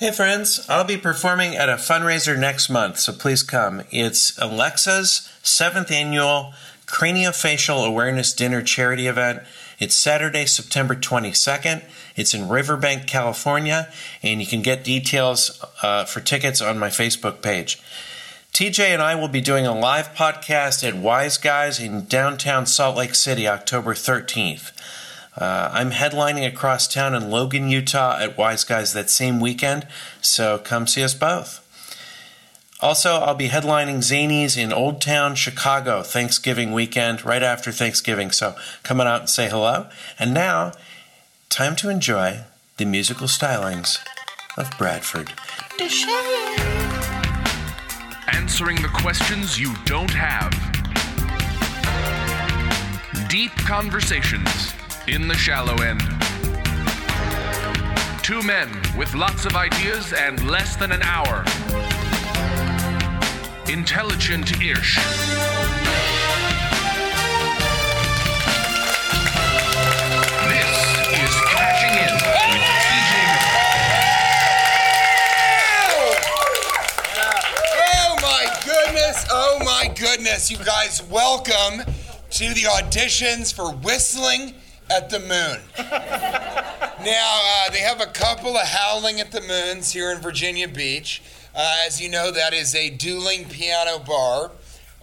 Hey friends, I'll be performing at a fundraiser next month, so please come. It's Alexa's seventh annual Craniofacial Awareness Dinner charity event. It's Saturday, September 22nd. It's in Riverbank, California, and you can get details uh, for tickets on my Facebook page. TJ and I will be doing a live podcast at Wise Guys in downtown Salt Lake City, October 13th. Uh, I'm headlining across town in Logan, Utah at Wise Guys that same weekend, so come see us both. Also, I'll be headlining Zanies in Old Town, Chicago, Thanksgiving weekend, right after Thanksgiving, so come on out and say hello. And now, time to enjoy the musical stylings of Bradford. Answering the questions you don't have. Deep conversations in the shallow end. Two men with lots of ideas and less than an hour. Intelligent-ish. This is Cashing In TJ oh! oh my goodness! Oh my goodness! You guys, welcome to the auditions for Whistling at the Moon. now, uh, they have a couple of Howling at the Moons here in Virginia Beach. Uh, as you know, that is a dueling piano bar.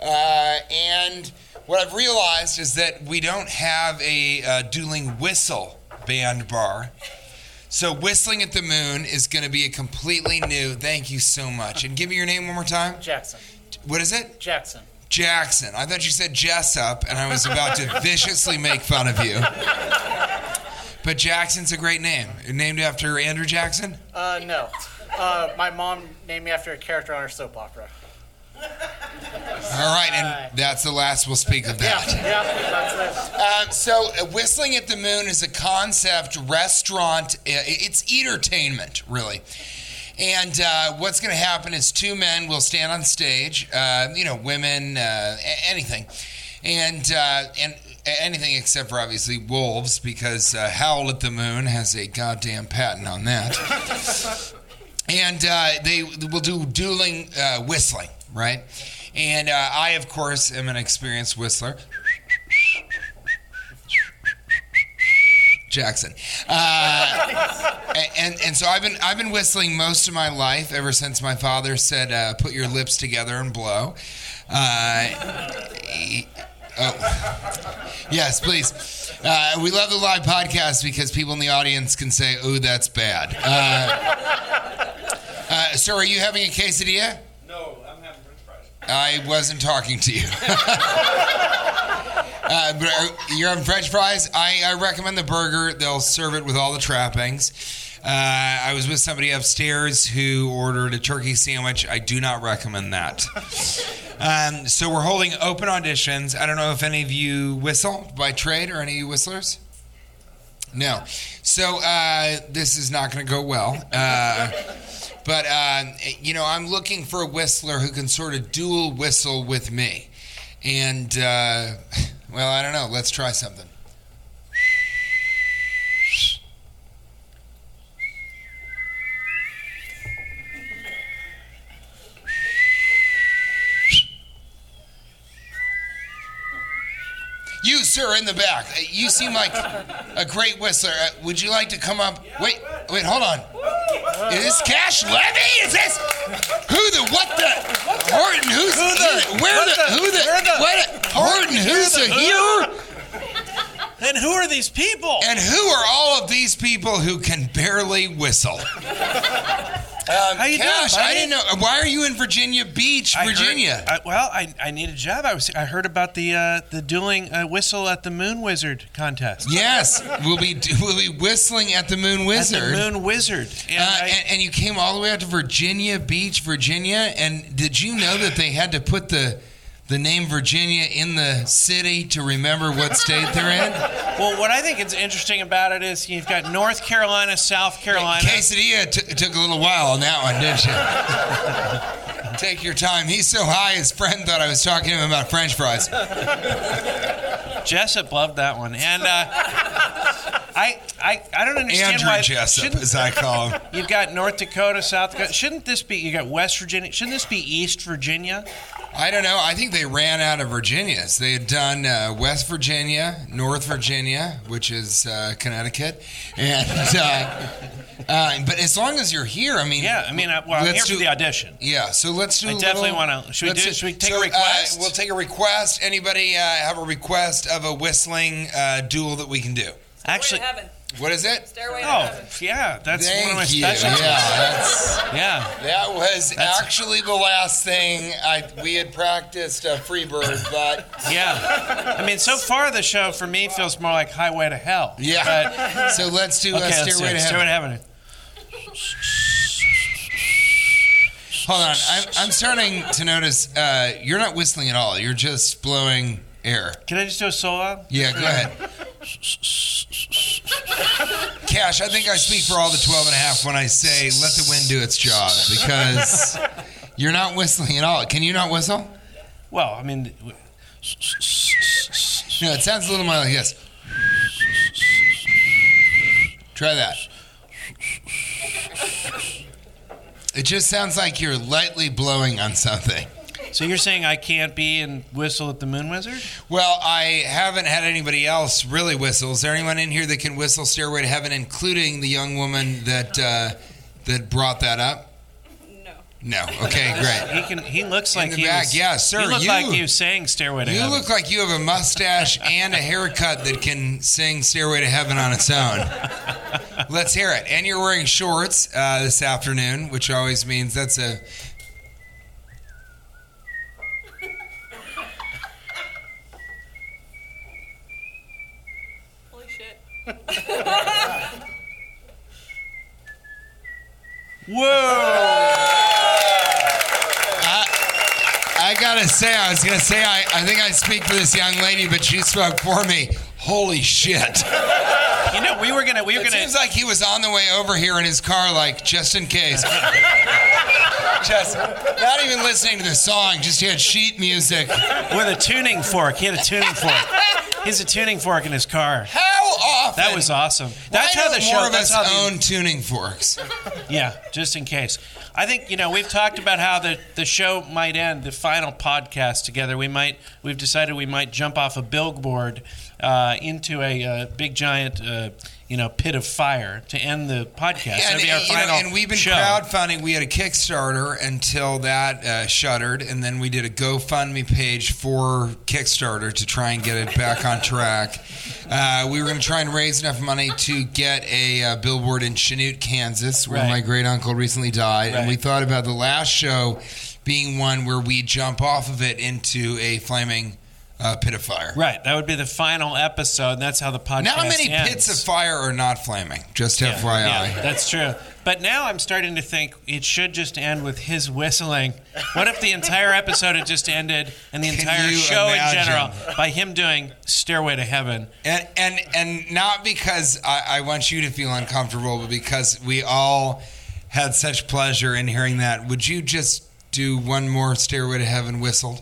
Uh, and what I've realized is that we don't have a uh, dueling whistle band bar. So, Whistling at the Moon is going to be a completely new. Thank you so much. And give me your name one more time. Jackson. What is it? Jackson. Jackson. I thought you said Jessup, and I was about to viciously make fun of you. But Jackson's a great name. Named after Andrew Jackson? Uh, no. Uh, my mom named me after a character on her soap opera. All right, and that's the last we'll speak of that. yeah, yeah that's it. Um, so, uh, Whistling at the Moon is a concept restaurant. uh, It's entertainment, really. And uh, what's going to happen is two men will stand on stage, uh, you know, women, uh, anything, and uh, and anything except for obviously wolves, because uh, Howl at the Moon has a goddamn patent on that. and uh, they will do dueling uh, whistling, right? And uh, I, of course, am an experienced whistler. Jackson. Uh, and and so I've been I've been whistling most of my life ever since my father said, uh, "Put your lips together and blow." Uh, he- oh, yes, please. Uh, we love the live podcast because people in the audience can say, "Oh, that's bad." Uh, uh, sir, are you having a quesadilla? No, I'm having french fries. I wasn't talking to you. uh, you're having French fries. I, I recommend the burger. They'll serve it with all the trappings. Uh, I was with somebody upstairs who ordered a turkey sandwich. I do not recommend that. Um, so we're holding open auditions. I don't know if any of you whistle by trade or any of you whistlers. No. So uh, this is not going to go well. Uh, but, uh, you know, I'm looking for a whistler who can sort of dual whistle with me. And, uh, well, I don't know. Let's try something. You, sir, in the back. uh, You seem like a great whistler. Uh, would you like to come up? Wait, wait, hold on. Is this Cash Levy? Is this who the what the Horton? Who's Who the- where the, the- who the the- what Horton? Who's the here? And who are these people? And who are all of these people who can barely whistle? Um, How you doing, Cash, I didn't know. Why are you in Virginia Beach, I heard- Virginia? I- well, I, I need a job. I was I heard about the uh, the dueling uh, whistle at the Moon Wizard contest. yes, we'll be we'll be whistling at the Moon At Wizard. the Moon Wizard. And Uh, I- and, and you came all the way out to Virginia Beach, Virginia. And did you know that they had to put the the name Virginia in the city to remember what state they're in? well, what I think is interesting about it is you've got North Carolina, South Carolina. Quesadilla t- took a little while on that one, didn't you? Take your time. He's so high, his friend thought I was talking to him about French fries. Jessup loved that one. And uh, I, I, I don't understand Andrew why. Jessup, as I call him. You've got North Dakota, South Dakota. Shouldn't this be? You got West Virginia. Shouldn't this be East Virginia? I don't know. I think they ran out of Virginias. They had done uh, West Virginia, North Virginia, which is uh, Connecticut, and uh, uh, but as long as you're here, I mean, Yeah, I mean, I, well, I'm here Let's for do- the audition. Yeah, so let's do. I a definitely wanna- should we do- should we take a so, uh, request? we'll take a request. Anybody uh, have a request of a whistling uh, duel that we can do? Actually, Stairway to heaven. What is it? Stairway to oh heaven. yeah, that's Thank one of my you. specialties. Yeah, that's, Yeah. that was That's- actually the last thing I we had practiced uh, Freebird, but Yeah. I mean, so far the show for me feels more like Highway to Hell. yeah. so let's do But, uh, okay, let's do Stairway it. to Stairway Heaven. to Heaven. Hold on, I'm, I'm starting to notice uh, you're not whistling at all. You're just blowing air. Can I just do a solo? Yeah, go ahead. Cash, I think I speak for all the 12 and a half when I say let the wind do its job because you're not whistling at all. Can you not whistle? Well, I mean, No, it sounds a little more like this. Try that. It just sounds like you're lightly blowing on something. So you're saying I can't be and whistle at the Moon Wizard? Well, I haven't had anybody else really whistle. Is there anyone in here that can whistle "Stairway to Heaven," including the young woman that uh, that brought that up? No. No. Okay, great. He can. He looks like the he back, was, yeah, sir, He looked you- like he was saying "Stairway to You Heaven." look like you have a mustache and a haircut that can sing "Stairway to Heaven" on its own. Let's hear it. And you're wearing shorts uh, this afternoon, which always means that's a. Whoa! I gotta say, I was gonna say, I, I think I speak for this young lady, but she spoke for me. Holy shit. You know, we were gonna. We were It gonna. seems like he was on the way over here in his car, like just in case. just not even listening to the song, just he had sheet music. with a tuning fork. He had a tuning fork. He has a tuning fork in his car. How often? That was awesome. That's how the more show. of That's us how the, own tuning forks. Yeah, just in case. I think you know we've talked about how the the show might end. The final podcast together, we might we've decided we might jump off a billboard uh, into a uh, big giant uh, you know pit of fire to end the podcast. Our you know, and we've been show. crowdfunding. We had a Kickstarter until that uh, shuttered, and then we did a GoFundMe page for Kickstarter to try and get it back on track. Uh, we were going to try and raise enough money to get a uh, billboard in Chanute, Kansas, where Right. my great uncle recently died, and we thought about the last show being one where we jump off of it into a flaming uh, pit of fire. Right, that would be the final episode. And that's how the podcast. Now, many ends. pits of fire are not flaming? Just Yeah, FYI. yeah, that's true. But now I'm starting to think it should just end with his whistling. What if the entire episode had just ended and the Can entire show imagine? in general by him doing Stairway to Heaven? And and and not because I, I want you to feel uncomfortable, but because we all had such pleasure in hearing that. Would you just do one more Stairway to Heaven whistled?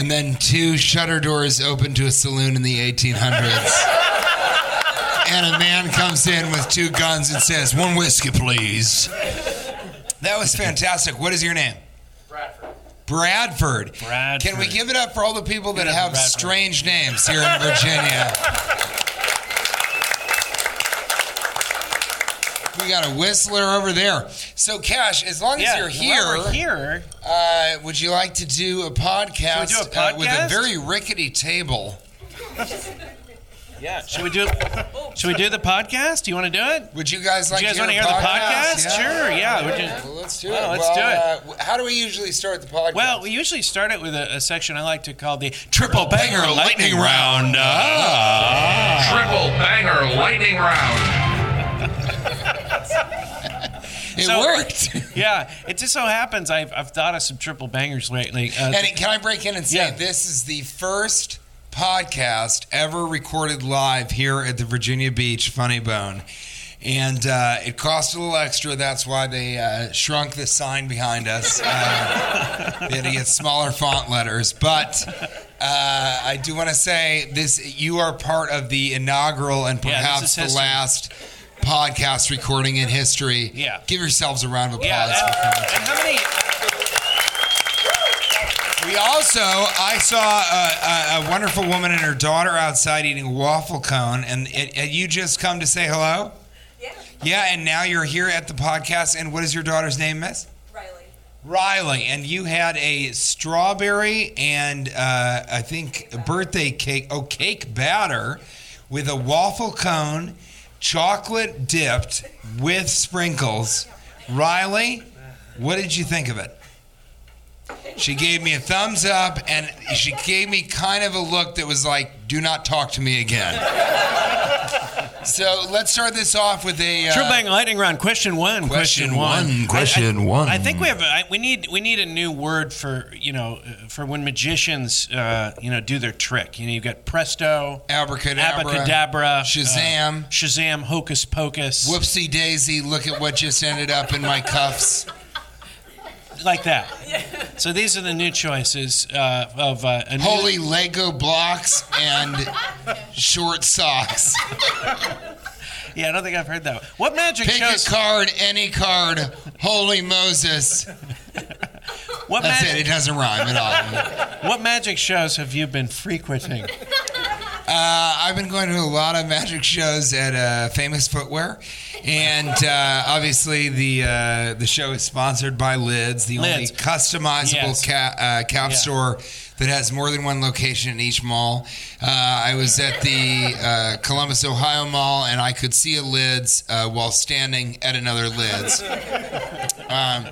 And then two shutter doors open to a saloon in the 1800s. and a man comes in with two guns and says, One whiskey, please. That was fantastic. What is your name? Bradford. Bradford. Bradford. Can we give it up for all the people that Give it up have Bradford. strange names here in Virginia? We got a whistler over there. So, Cash, as long as you're here, here. uh, would you like to do a podcast, do a Uh, with a very rickety table? Yeah. Should we do? Should we do the podcast? Do you want to do it? Would you guys like Do you guys to want to hear hear the a podcast? Yeah. Sure. Yeah. Would you- Well, let's do Well, it. let's do Uh, how do we usually start the podcast? Well, we usually start it with a, a section I like to call the Triple Banger Lightning Round. Ah. Triple banger lightning round. It so- worked. Yeah, it just so happens I've, I've thought of some triple bangers lately. Uh, and can I break in and say Yeah. this is the first podcast ever recorded live here at the Virginia Beach Funny Bone. And uh, it cost a little extra. That's why they uh, shrunk the sign behind us. Uh, they had to get smaller font letters. But uh, I do want to say this: you are part of the inaugural and perhaps is the history. last podcast recording in history. Yeah. Give yourselves a round of applause. Yeah. for And, and how many? We also, I saw a, a, a wonderful woman and her daughter outside eating a waffle cone, and it, had you just come to say hello? Yeah, Yeah, and now you're here at the podcast. And what is your daughter's name, Miss? Riley. Riley. And you had a strawberry and uh, I think a birthday cake, oh, cake batter with a waffle cone, chocolate dipped with sprinkles. Riley, what did you think of it? She gave me a thumbs up and she gave me kind of a look that was like, do not talk to me again. So let's start this off with a. Uh, True Bang Lightning Round. Question one. Question one, question I, I, one. I think we have. I, we need. We need a new word for you know uh, for when magicians uh, you know do their trick. You know, you've got presto, Abracadabra. abracadabra, Shazam. uh, Shazam, hocus pocus, Whoopsie daisy, look at what just ended up in my cuffs. Like that. So these are the new choices uh, of uh, a new- Holy Lego blocks and short socks. Yeah, I don't think I've heard that. One. What magic Pick shows? a card, any card. Holy Moses. What That's magic? it. It doesn't rhyme at all. What magic shows have you been frequenting? Uh, I've been going to a lot of magic shows at uh, Famous Footwear, and uh, obviously the uh, the show is sponsored by Lids, the only customizable Yes. ca- uh, cap Yeah. store that has more than one location in each mall. Uh, I was at the uh, Columbus, Ohio mall, and I could see a Lids uh, while standing at another Lids. Um,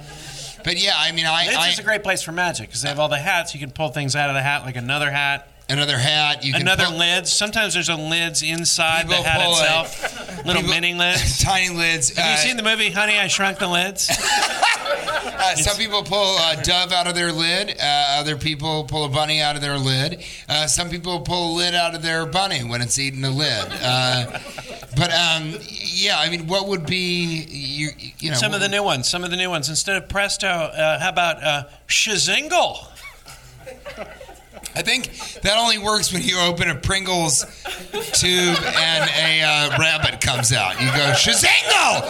but yeah, I mean, I, It's I just a great place for magic because they have all the hats. You can pull things out of the hat, like another hat, another hat. You can another pull- lids. Sometimes there's a lids inside the hat a- itself. Little people- mini lids. tiny lids. Have you Uh, seen the movie Honey, I Shrunk the Lids? Uh, some people pull a dove out of their lid. Uh, other people pull a bunny out of their lid. Uh, some people pull a lid out of their bunny when it's eating a lid. Uh, but um, yeah, I mean, what would be you? You know, Some of the new ones. Some of the new ones. Instead of Presto, uh, how about uh, Shazingle? I think that only works when you open a Pringles tube and a uh, rabbit comes out. You go Shazangle.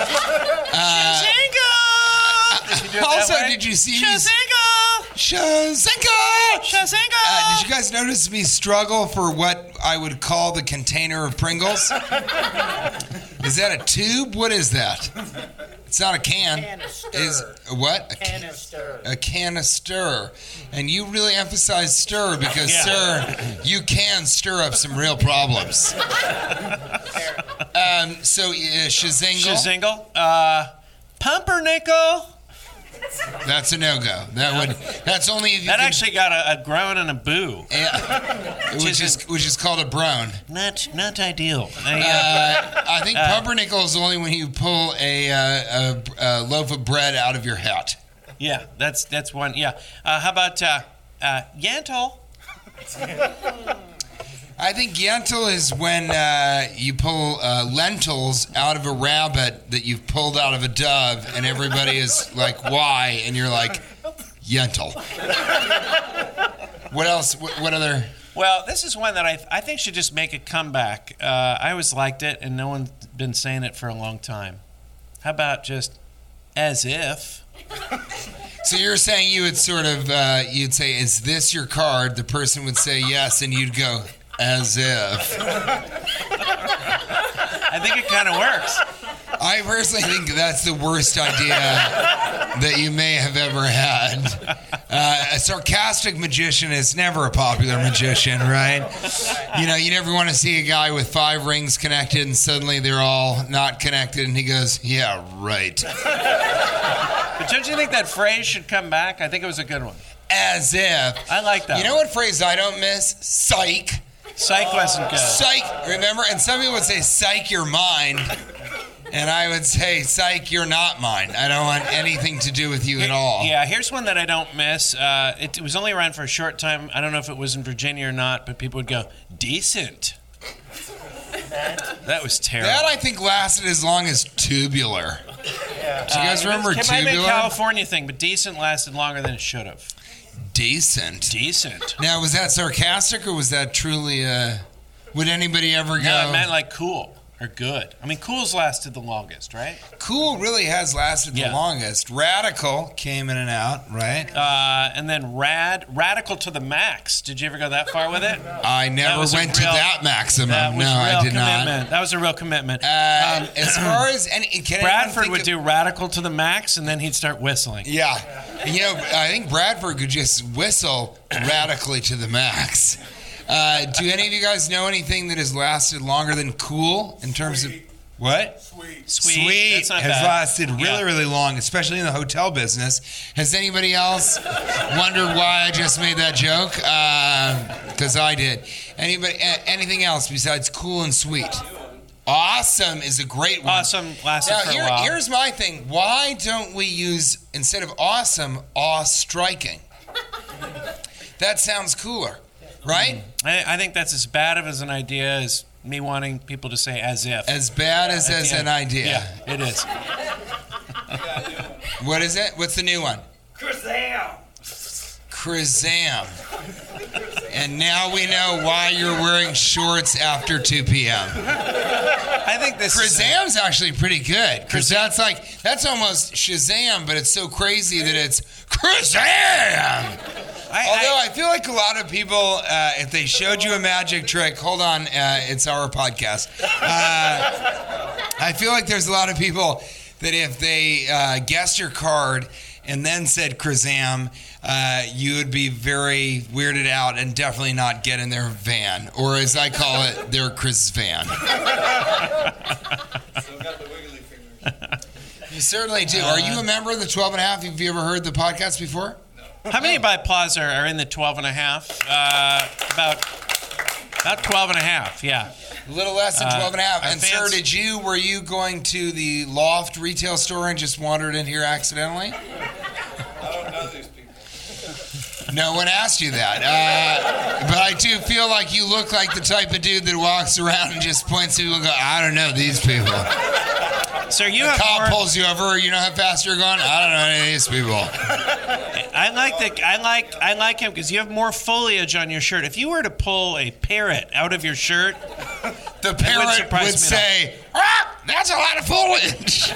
Uh, Shazingle! Did you do it that also, way? did you see me? Shazingle! Shazangle. Shazingle! Uh, did you guys notice me struggle for what I would call the container of Pringles? is that a tube? What is that? It's not a can. Canister. Is what? A, ca- Canister. a canister. And you really emphasize stir because, Yeah. sir, you can stir up some real problems. um, so, uh, Shazingle. Shazingle. Uh, Pumpernickel. That's a no go. That would. That's only if you That can- actually got a, a groan and a boo. Yeah, which is which is called a brown. Not not ideal. I, uh, Uh, I think pumpernickel is only when you pull a, uh, a, a loaf of bread out of your hat. yeah, that's that's one. Yeah. Uh, how about uh, uh, Yentl? I think yentl is when uh, you pull uh, lentils out of a rabbit that you've pulled out of a dove, and everybody is like, "Why?" And you're like, "Yentl." What else? What, what other? Well, this is one that I I think should just make a comeback. Uh, I always liked it, and no one's been saying it for a long time. How about just as if? So you're saying you would sort of uh, you'd say, "Is this your card?" The person would say yes, and you'd go, "As if." I think it kind of works. I personally think that's the worst idea that you may have ever had. Uh, a sarcastic magician is never a popular magician, right? You know, you never want to see a guy with five rings connected and suddenly they're all not connected, and he goes, "Yeah, right." But don't you think that phrase should come back? I think it was a good one. As if. I like that. You know what phrase I don't miss? Psych. Psych wasn't good. Psych. Remember? And some people would say, "Psych your mind." and I would say, "Psych, you're not mine. I don't want anything to do with you at all." Yeah, here's one that I don't miss. Uh, it, it was only around for a short time. I don't know if it was in Virginia or not, but people would go, decent. That was terrible. That I think lasted as long as tubular. Do you guys remember it might have been a tubular? California thing, but decent lasted longer than it should have. Decent. Decent. Now, was that sarcastic or was that truly? Uh, would anybody ever go? No, I meant like cool or good. I mean, cool's lasted the longest, right? cool really has lasted the longest. Radical came in and out, right? Uh, and then rad, radical to the max. Did you ever go that far with it? I never went to that maximum. That no, I did not. That was a real commitment. Uh, as far as any, can Bradford would of- do radical to the max, and then he'd start whistling. Yeah, you know, I think Bradford could just whistle radically to the max. Uh, do any of you guys know anything that has lasted longer than cool in terms of what? Sweet. Sweet That's not has bad. lasted really, Yeah. really long, especially in the hotel business. Has anybody else wondered why I just made that joke? Because I did. Anybody? a- anything else besides cool and sweet? Awesome is a great one. Awesome lasted Now, for here- a while. here's my thing. Why don't we use instead of awesome, awe striking? That sounds cooler, right? I, I think that's as bad of as an idea as me wanting people to say as if. As bad as as an idea. Yeah, it is. What is it? What's the new one? Krazam. And now we know why you're wearing shorts after 2 p.m. I think this is. Krazam's actually pretty good because that's like that's almost Shazam, but it's so crazy that it's Krazam. I, Although I, I feel like a lot of people, uh, if they showed you a magic trick, hold on, uh, it's our podcast. Uh, I feel like there's a lot of people that if they uh, guessed your card and then said Krazam, uh, you would be very weirded out and definitely not get in their van, or as I call it, their Chris van. You certainly do. Are you a member of the 12 and a half? Have you ever heard the podcast before? No. how many by Plaza are in the 12 and a half? Uh, about, about 12 and a half, yeah. A little less than Uh, 12 and a half. our And fans- sir, did you, were you going to the Loft retail store and just wandered in here accidentally? I don't know these people. No one asked you that. Uh, but I do feel like you look like the type of dude that walks around and just points to people and go, I don't know these people. Sir, you have Cop more, pulls you over, you know how fast you're going? I don't know any of these people. I like the I like I like him because you have more foliage on your shirt. If you were to pull a parrot out of your shirt, The parrot would, surprise me at all. say, ah, that's a lot of foliage.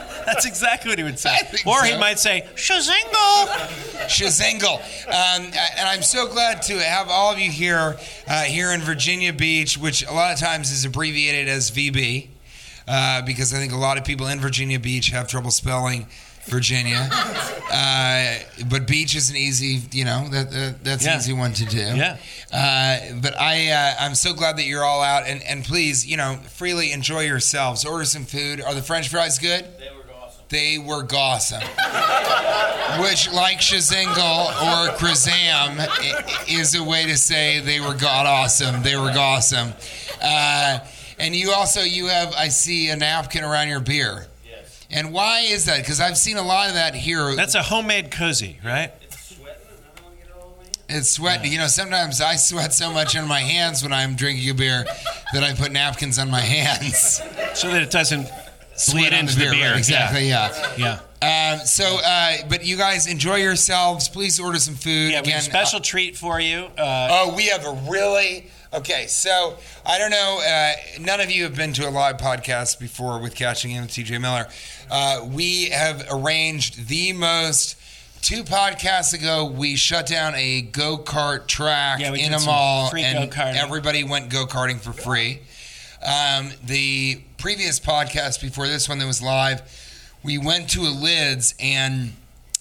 that's exactly what he would say. Or so. he might say, "Shazingle." Shazingle. Um, and I'm so glad to have all of you here, uh, here in Virginia Beach, which a lot of times is abbreviated as VB, uh, because I think a lot of people in Virginia Beach have trouble spelling Virginia. Uh, but beach is an easy, you know, that, that that's Yeah. an easy one to do. Yeah. Uh, but I, uh, I'm so glad that you're all out, and, and please, you know, freely enjoy yourselves. Order some food. Are the French fries good? They were awesome. They were awesome. Which, like Shazingle or Krazam, is a way to say they were god awesome. They were awesome. Uh, and you also you have I see a napkin around your beer. Yes. And why is that? Because I've seen a lot of that here. That's a homemade cozy, right? It's sweating and I don't want to get it all over my hands. It's sweat. You know, sometimes I sweat so much in my hands when I'm drinking a beer that I put napkins on my hands. So that it doesn't Sweat into the beer. right, exactly. Yeah. Yeah. Um, so, uh, but you guys enjoy yourselves. Please order some food. Yeah, we have a Again, special treat for you. Uh, Oh, we have a really okay. So I don't know. Uh, none of you have been to a live podcast before with Cashing In with TJ Miller. Uh, we have arranged the most. Two podcasts ago, we shut down a go kart track Yeah, in a mall, free and go-karting. everybody went go karting for free. Um, the previous podcast before this one that was live, we went to a lids and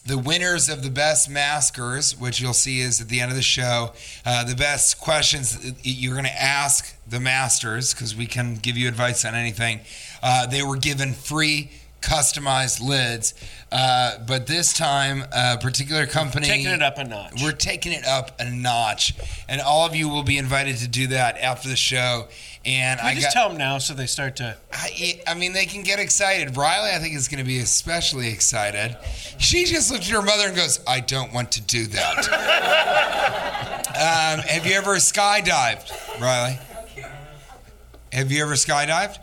the winners of the best maskers, which you'll see is at the end of the show, uh, the best questions you're going to ask the masters because we can give you advice on anything. Uh, they were given free customized lids. Uh, but this time, a particular company Taking it up a notch. We're taking it up a notch, and all of you will be invited to do that after the show. And Can I just got. tell them now so they start to. I, I mean, they can get excited. Riley, I think, is going to be especially excited. She just looked at her mother and goes, I don't want to do that. um, have you ever skydived, Riley? Have you ever skydived?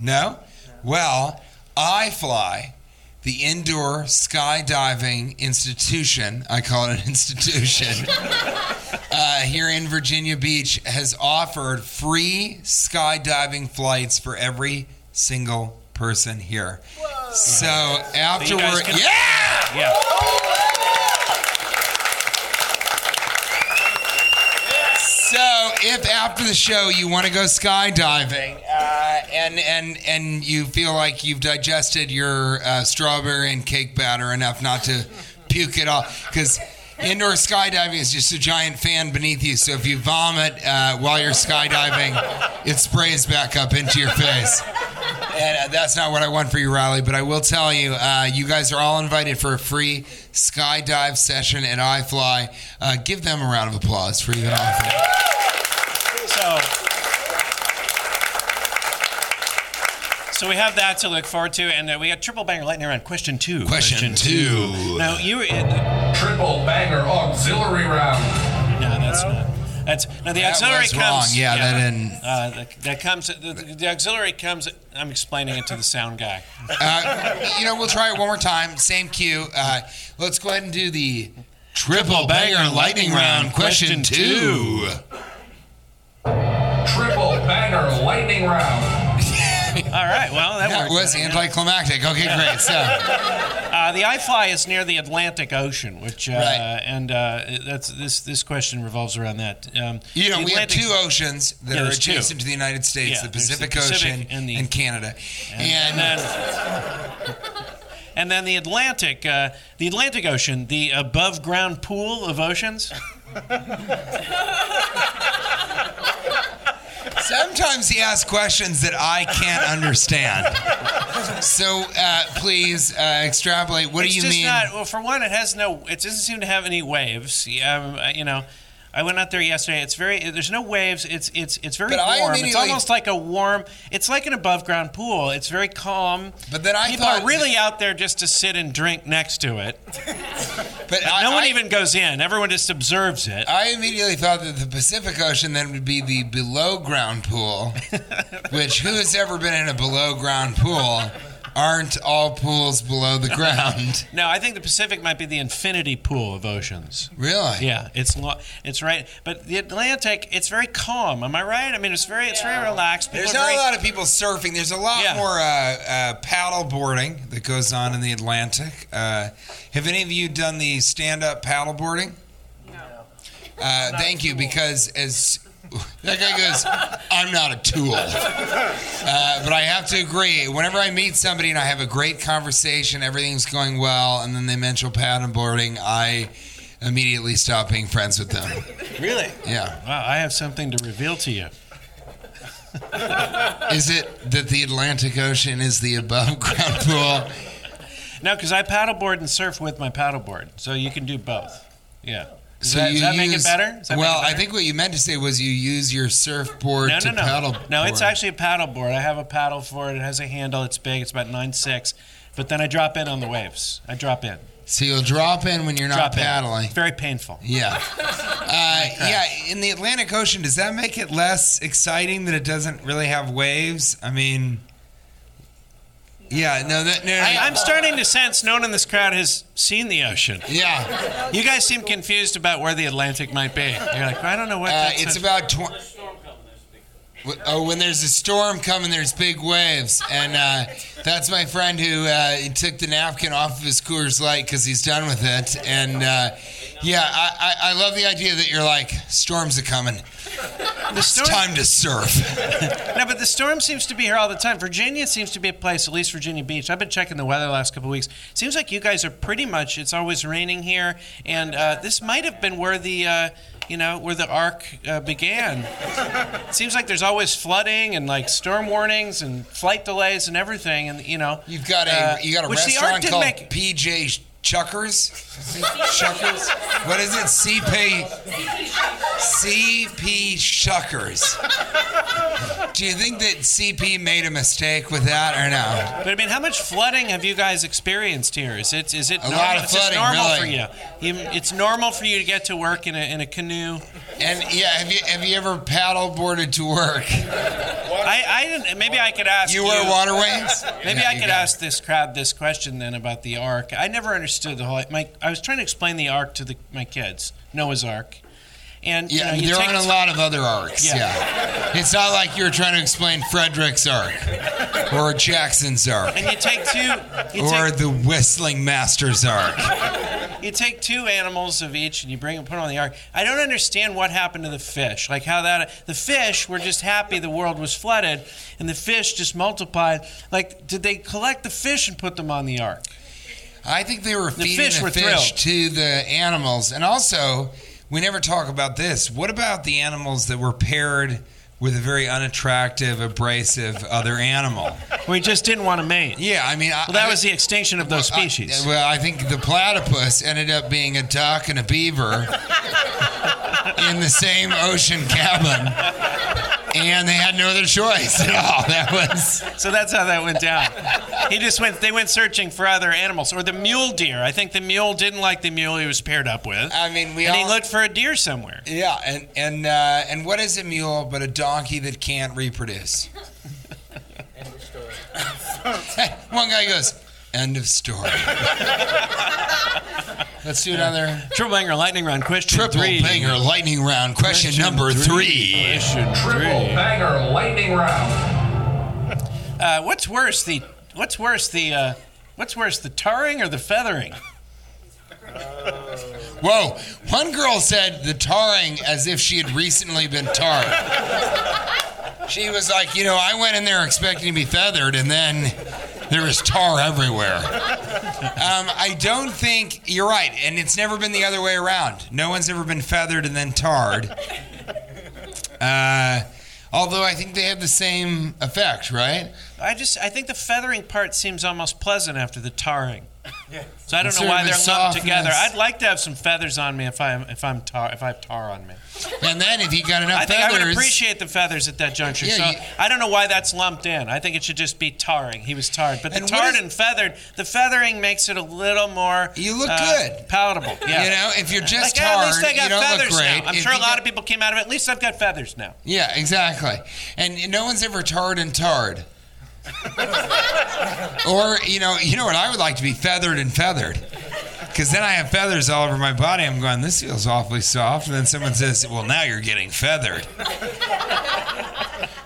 No? Well, iFly. The indoor skydiving institution, I call it an institution, uh, here in Virginia Beach has offered free skydiving flights for every single person here. So afterward, can- yeah. Yeah. So if after the show you want to go skydiving uh, and and and you feel like you've digested your uh, strawberry and cake batter enough not to puke it all, because indoor skydiving is just a giant fan beneath you. So if you vomit uh, while you're skydiving, it sprays back up into your face. And uh, that's not what I want for you, Riley. But I will tell you, uh, you guys are all invited for a free skydive session at iFly. Uh, give them a round of applause for even offering. So. So we have that to look forward to, and uh, we got triple banger lightning round. Question two. Question two. Now you. Uh, Triple banger auxiliary round. no, that's not. That's now the That auxiliary was comes. wrong. Yeah, that didn't- Uh, that, that comes. The, the, the auxiliary comes. I'm explaining it to the sound guy. Uh, you know, we'll try it one more time. Same cue. Uh, let's go ahead and do the triple banger lightning round. Question two. Triple banger lightning round. All right. Well, that, That was anticlimactic. Okay, great. So, Uh, the iFly is near the Atlantic Ocean, which uh, Right. and uh, that's this this question revolves around that. Um, you know, the we have two oceans that Yeah, are there's two. adjacent to the United States Yeah, the there's the Pacific, Pacific Ocean and and, the- Canada. and, And, then, and then the Atlantic, uh, the Atlantic Ocean, the above ground pool of oceans. Sometimes he asks questions that I can't understand. So, uh, please uh, extrapolate. What it's do you just mean? not. Well, for one, it has no. It doesn't seem to have any waves. Um, uh, you know. I went out there yesterday. It's very. There's no waves. It's it's it's very But warm. It's almost like a warm. It's like an above ground pool. It's very calm. But then I people thought are really out there just to sit and drink next to it. but I, no one I- even goes in. Everyone just observes it. I immediately thought that the Pacific Ocean then would be the below ground pool, which who has ever been in a below ground pool? Aren't all pools below the ground? No, I think the Pacific might be the infinity pool of oceans. Really? Yeah, it's lo- it's right. But the Atlantic, it's very calm. Am I right? I mean, it's very it's very relaxed. People There's not very, a lot of people surfing. There's a lot Yeah. more uh, uh, paddle boarding that goes on in the Atlantic. Uh, have any of you done the stand-up paddle boarding? No. Uh, thank you, because as that guy goes, I'm not a tool. Uh, but I have to agree. Whenever I meet somebody and I have a great conversation, everything's going well, and then they mention paddle boarding, I immediately stop being friends with them. Really? Yeah. Wow, I have something to reveal to you. Is it that the Atlantic Ocean is the above ground pool? No, because I paddleboard and surf with my paddleboard, so you can do both. Yeah. Does So that, does that make it better? Well, it I think what you meant to say was you use your surfboard no, to no, no. paddle. No, it's actually a paddleboard. I have a paddle for it. It has a handle. It's big. It's about nine six. But then I drop in on the waves. I drop in. So you'll drop in when you're not drop paddling. in. It's very painful. Yeah. Uh, yeah, in the Atlantic Ocean, does that make it less exciting that it doesn't really have waves? I mean, yeah, no, that, no, no, I, I'm starting to sense no one in this crowd has seen the ocean. yeah. You guys seem confused about where the Atlantic might be. You're like, I don't know what Uh, that's. it's about twenty. Oh, when there's a storm coming, there's big waves, and uh, that's my friend who uh, took the napkin off of his Coors Light because he's done with it. And uh, yeah, I, I, I love the idea that you're like storms are coming. the It's time to surf. No, but the storm seems to be here all the time. Virginia seems to be a place, at least Virginia Beach. I've been checking the weather the last couple of weeks. Seems like you guys are pretty much. It's always raining here, and uh, this might have been where the. You know where the arc uh, began. It seems like there's always flooding and like storm warnings and flight delays and everything. And you know You've got a uh, you got a which the arc restaurant called make. PJ Chuckers. Chuckers. What is it? CP CP Shuckers. Do you think that CP made a mistake with that or no? But I mean, how much flooding have you guys experienced here? Is it is it A normal? lot of flooding, normal really. for you. you? It's normal for you to get to work in a in a canoe. And yeah, have you have you ever paddle boarded to work? I, I didn't. Maybe I could ask You wear water wings? Maybe Yeah, I could it. ask this crowd this question then about the ark. I never understood the whole. My, I was trying to explain the ark to the, my kids, Noah's Ark, and you Yeah, know, you there aren't a lot of other arcs. Yeah. Yeah. It's not like you're trying to explain Frederick's arc or Jackson's arc and you take two. You or take, the Whistling Master's arc. you take two animals of each and you bring them put on the ark. I don't understand what happened to the fish. Like how that the fish were just happy the world was flooded, and the fish just multiplied. Like did they collect the fish and put them on the ark? I think they were The feeding fish the were fish thrilled. to the animals. And also, we never talk about this. What about the animals that were paired with a very unattractive, abrasive other animal? We just didn't want to mate. Yeah, I mean, I, Well, that I- was the extinction of those I- species. Uh, well, I think the platypus ended up being a duck and a beaver in the same ocean cabin, and they had no other choice at all. That was So that's how that went down. He just went. They went searching for other animals, or the mule deer. I think the mule didn't like the mule he was paired up with, I mean, we and all he looked for a deer somewhere. yeah, and and uh, and what is a mule but a donkey that can't reproduce? End of story. one guy goes, "End of story." Let's do another Triple banger lightning round question triple three. banger lightning round. Question, number three. Question Triple three. banger lightning round. Uh, what's worse, the what's worse, the uh, what's worse, the tarring or the feathering? Whoa! One girl said the tarring as if she had recently been tarred. She was like, you know, I went in there expecting to be feathered, and then there was tar everywhere. Um, I don't think you're right, and it's never been the other way around. No one's ever been feathered and then tarred. Uh, although I think they have the same effect, right? I just I think the feathering part seems almost pleasant after the tarring. So I don't know why they're lumped together. I'd like to have some feathers on me if I'm if I'm tar if I have tar on me. And then if you got enough I think I would appreciate the feathers at that juncture. Yeah, so you- I don't know why that's lumped in. I think it should just be tarring. He was tarred, but the And what tarred is- and feathered, the feathering makes it a little more. You look uh, good. palatable. Yeah. you know, if you're just like, yeah, at least tarred, I got you don't look feathers great. now. I'm If sure a you lot got- of people came out of it. At least I've got feathers now. Yeah, exactly. And no one's ever tarred and tarred. or you know, you know what I would like to be feathered and feathered. Because then I have feathers all over my body. I'm going, this feels awfully soft. And then someone says, well, now you're getting feathered.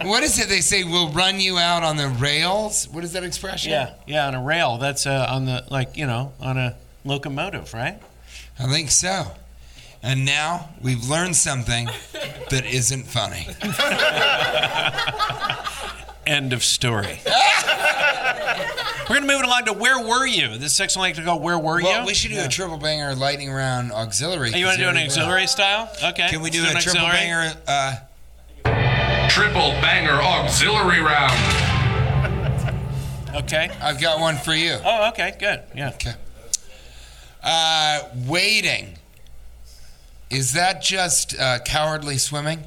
what is it they say? We'll run you out on the rails? What is that expression? Yeah, yeah, on a rail. That's uh, on the like you know on a locomotive, right? I think so. And now we've learned something that isn't funny. End of story. We're gonna move it along to where were you? This section like to go. Where were Well, you? we should do a triple banger lightning round auxiliary. Oh, you want to do an Yeah. auxiliary style? Okay. Can we do Let's a triple auxiliary. banger? Uh, Triple banger auxiliary round. Okay. I've got one for you. Oh, okay. Good. Yeah. Okay. Uh, waiting. Is that just uh, cowardly swimming?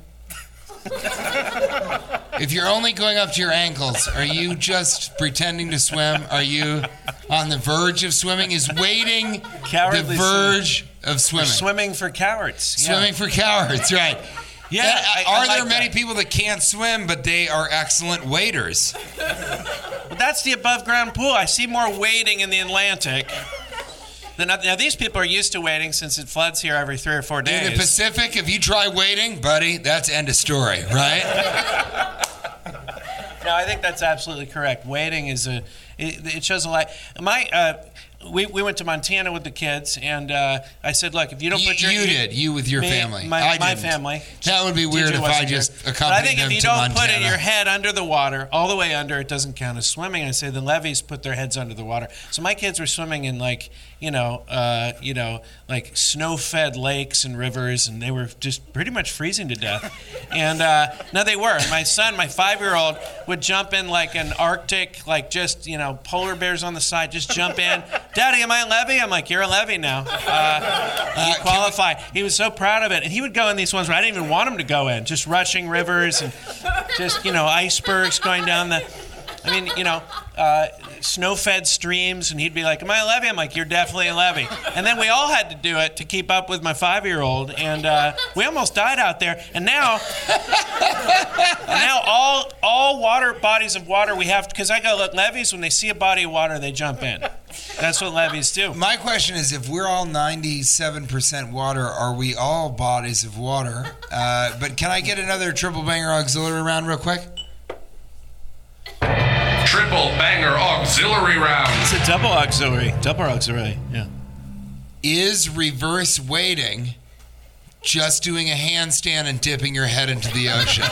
If you're only going up to your ankles, are you just pretending to swim? Are you on the verge of swimming? Is waiting Cowardly the verge of swimming? Swimming for cowards. Yeah. Swimming for cowards, right? Yeah, And, uh, I- I are there like many that. people that can't swim, but they are excellent waiters? But that's the above ground pool. I see more wading in the Atlantic. Now these people are used to waiting since it floods here every three or four days. In the Pacific, if you try waiting, buddy, that's end of story, right? No, I think that's absolutely correct. Waiting is a it, it shows a lot. My uh, we, we went to Montana with the kids, and uh, I said, look, if you don't You, put your you did. You with your me- family. my, my family. That would be weird if I just here. But I think if you don't Montana. put your head under the water, all the way under, it doesn't count as swimming. I say the Levys put their heads under the water. So my kids were swimming in like you know, uh, you know, like snow-fed lakes and rivers, and they were just pretty much freezing to death. and uh, no, they were. My son, my five-year-old, would jump in like an Arctic, like just you know, polar bears on the side, just jump in. Daddy, am I a Levy? I'm like, you're a Levy now. Uh, you qualify. He was so proud of it, and he would go in these ones where I didn't even want him to go in, just rushing rivers and just you know icebergs going down the. I mean, you know, uh, snow-fed streams, and he'd be like, "Am I a Levy?" I'm like, "You're definitely a Levy." And then we all had to do it to keep up with my five-year-old, and uh, we almost died out there. And now, and now all all water bodies of water we have because I go look Levys when they see a body of water they jump in. That's what Levys do. My question is, if we're all 97% water, are we all bodies of water? Uh, but can I get another triple banger auxiliary round real quick? Triple banger auxiliary round. It's a double auxiliary. Double auxiliary. Yeah. Is reverse waiting just doing a handstand and dipping your head into the ocean?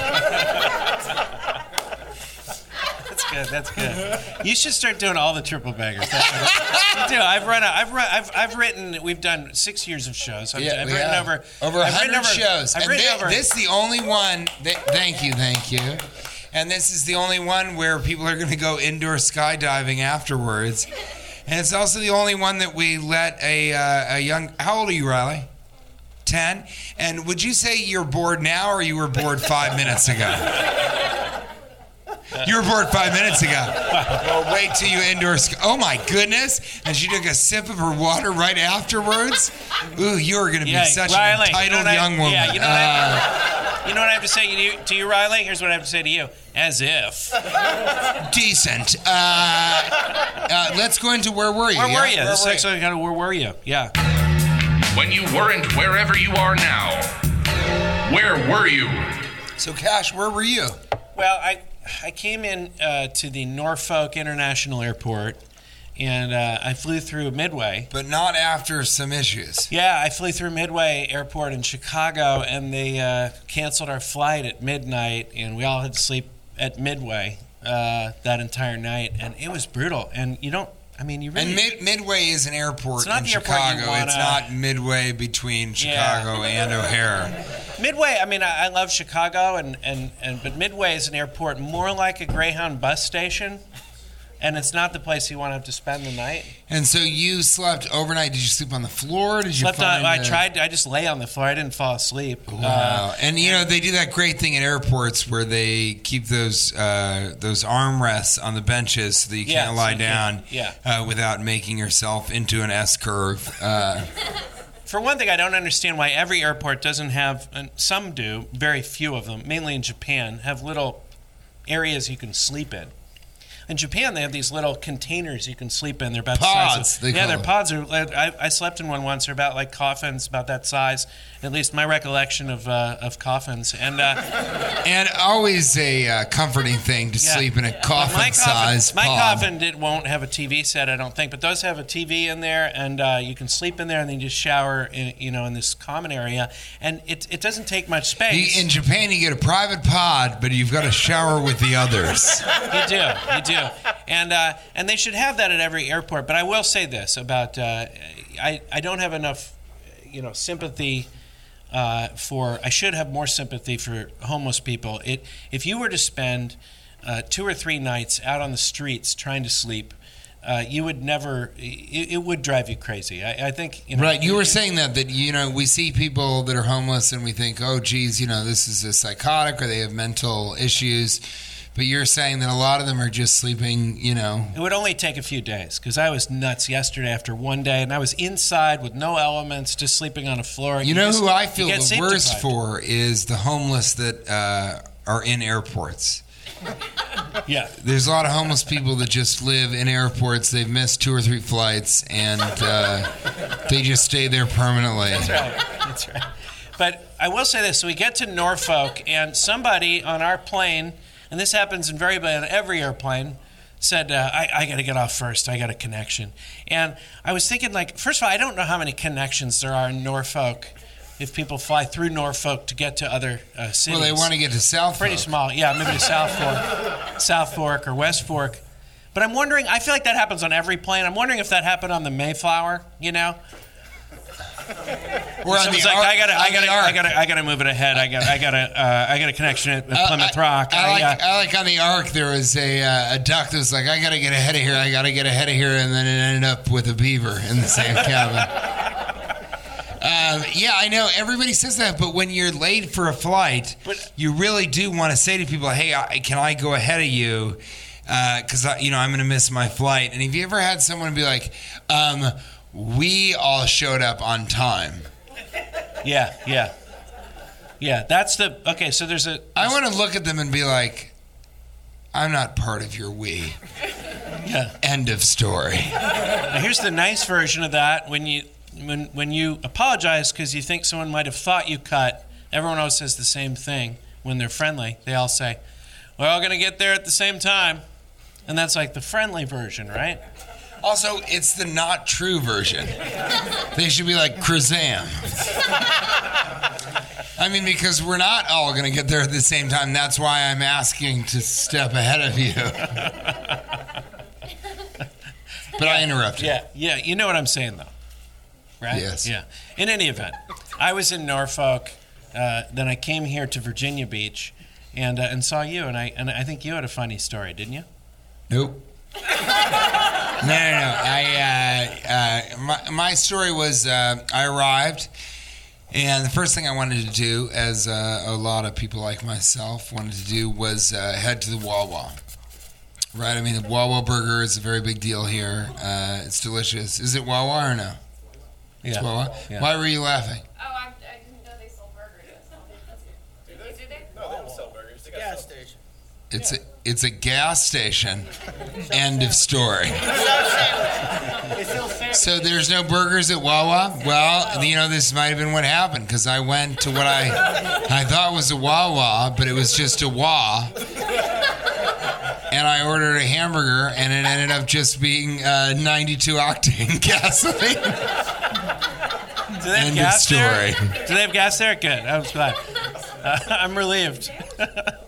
That's good. That's good. You should start doing all the triple bangers. You do. I've run. A, I've run. I've, I've written. We've done six years of shows. I've, I've written have. over over 100 shows. I've and written thi- over. this is the only one. That, thank you, thank you. And this is the only one where people are going to go indoor skydiving afterwards. And it's also the only one that we let a, uh, a young. How old are you, Riley? 10? And would you say you're bored now or you were bored five minutes ago? You were bored five minutes ago. Well, wait till you indoor. Oh my goodness! And she took a sip of her water right afterwards. Ooh, you are going to be yeah, such Riley, an entitled you know what I- young woman. Yeah, you know, what Uh, you know what I have to say to you, to you, Riley. Here's what I have to say to you. As if. decent. Uh, uh, let's go into where were you? Where yeah? were you? Where This is were actually kind of where were you? Yeah. When you weren't wherever you are now. Where were you? So, Cash, where were you? Well, I I came in uh, to the Norfolk International Airport, and uh, I flew through Midway. But not after some issues. Yeah, I flew through Midway Airport in Chicago, and they uh, canceled our flight at midnight, and we all had to sleep at Midway uh, that entire night, and it was brutal. And you don't, I mean, you really. And mid- Midway is an airport in the airport Chicago. wanna- It's not Midway between Chicago and O'Hare. Midway, I mean, I, I love Chicago, and, and, and but Midway is an airport more like a Greyhound bus station, and it's not the place you want to have to spend the night. And so you slept overnight. Did you sleep on the floor? Did you Slept on, find I a- tried. I just lay on the floor. I didn't fall asleep. Uh, Wow. and you know they do that great thing at airports where they keep those uh, those armrests on the benches so that you Yeah, can't so lie you down can't- yeah. uh, without making yourself into an S curve. Uh, For one thing, I don't understand why every airport doesn't have, and some do, very few of them, mainly in Japan, have little areas you can sleep in. In Japan, they have these little containers you can sleep in. They're about the size of, they yeah, they're them. pods. Are, I, I slept in one once. They're about like coffins, about that size. At least my recollection of uh, of coffins. And uh, and always a uh, comforting thing to Yeah. sleep in a But my coffin-sized My coffin did, won't have a TV set, I don't think, but those have a TV in there, and uh, you can sleep in there, and then you just shower, in, you know, in this common area, and it, it doesn't take much space. You- in Japan, you get a private pod, but you've got to shower with the others. you do, you do, and uh, and they should have that at every airport. But I will say this about uh, I I don't have enough, you know, sympathy. Uh, for I should have more sympathy for homeless people. It if you were to spend uh, two or three nights out on the streets trying to sleep, uh, you would never. It, it would drive you crazy. I, I think. You know, Right, you were saying that that you know we see people that are homeless and we think, oh, geez, you know, this is a psychotic or they have mental issues, but you're saying that a lot of them are just sleeping, you know. It would only take a few days because I was nuts yesterday after one day, and I was inside with no elements, just sleeping on a floor. You know just- who I feel the worst deprived. for is the homeless that uh, are in airports. Yeah, There's a lot of homeless people that just live in airports. They've missed two or three flights and uh, they just stay there permanently. that's right. That's right. But I will say this: so we get to Norfolk, and somebody on our plane, and this happens invariably on every airplane. said, uh, I, I got to get off first. I got a connection. And I was thinking, like, first of all, I don't know how many connections there are in Norfolk if people fly through Norfolk to get to other uh, cities. Well, they want to get to South. Pretty Fork. small. Yeah, maybe to South Fork, South Fork or West Fork. But I'm wondering, I feel like that happens on every plane. I'm wondering if that happened on the Mayflower, you know? We're on Someone's the like, arc- I gotta, I gotta. I gotta, I gotta move it ahead. I got, I got a, uh, I got a connection at Uh, Plymouth I- Rock. I, like, uh, I like on the arc. There was a, uh, a duck that was like, "I gotta get ahead of here. I gotta get ahead of here," and then it ended up with a beaver in the same cabin. Um, yeah, I know everybody says that, but when you're late for a flight, But- you really do want to say to people, "Hey, I, can I go ahead of you?" Because you know I'm going to miss my flight. And have you ever had someone be like, um, "We all showed up on time"? yeah, yeah, yeah. That's the okay. So there's a, I want to look at them and be like, "I'm not part of your we." yeah. End of story. Now, here's the nice version of that. When you when when you apologize because you think someone might have thought you cut, everyone else says the same thing. When they're friendly, they all say, "We're all gonna get there at the same time," and that's like the friendly version, right? Also, it's the not true version. They should be like Krazam. I mean, because we're not all going to get there at the same time. That's why I'm asking to step ahead of you. But I interrupted. Yeah, yeah. You know what I'm saying, though, right? Yes. Yeah. In any event, I was in Norfolk. Uh, then I came here to Virginia Beach, and uh, and saw you, and I and I think you had a funny story, didn't you? Nope. no, no, no. I uh, uh, my, my story was uh, I arrived, and the first thing I wanted to do, as uh, a lot of people like myself wanted to do, was uh, head to the Wawa. Right. I mean, the Wawa burger is a very big deal here. Uh, it's delicious. Is it Wawa or no? It's Yeah. Wawa. Yeah. Why were you laughing? Oh, I, I didn't know they sold burgers. Do they? Do they? No, they don't sell burgers. They got Gas some- station. It's a it's a gas station. End of story. They sell sandwiches. So there's no burgers at Wawa. Well, you know this might have been what happened because I went to what I I thought was a Wawa, but it was just a Wah. And I ordered a hamburger, and it ended up just being uh, 92 octane gasoline. Do they have End of gas there? story. Do they have gas there? Good. I was glad. Uh, I'm relieved.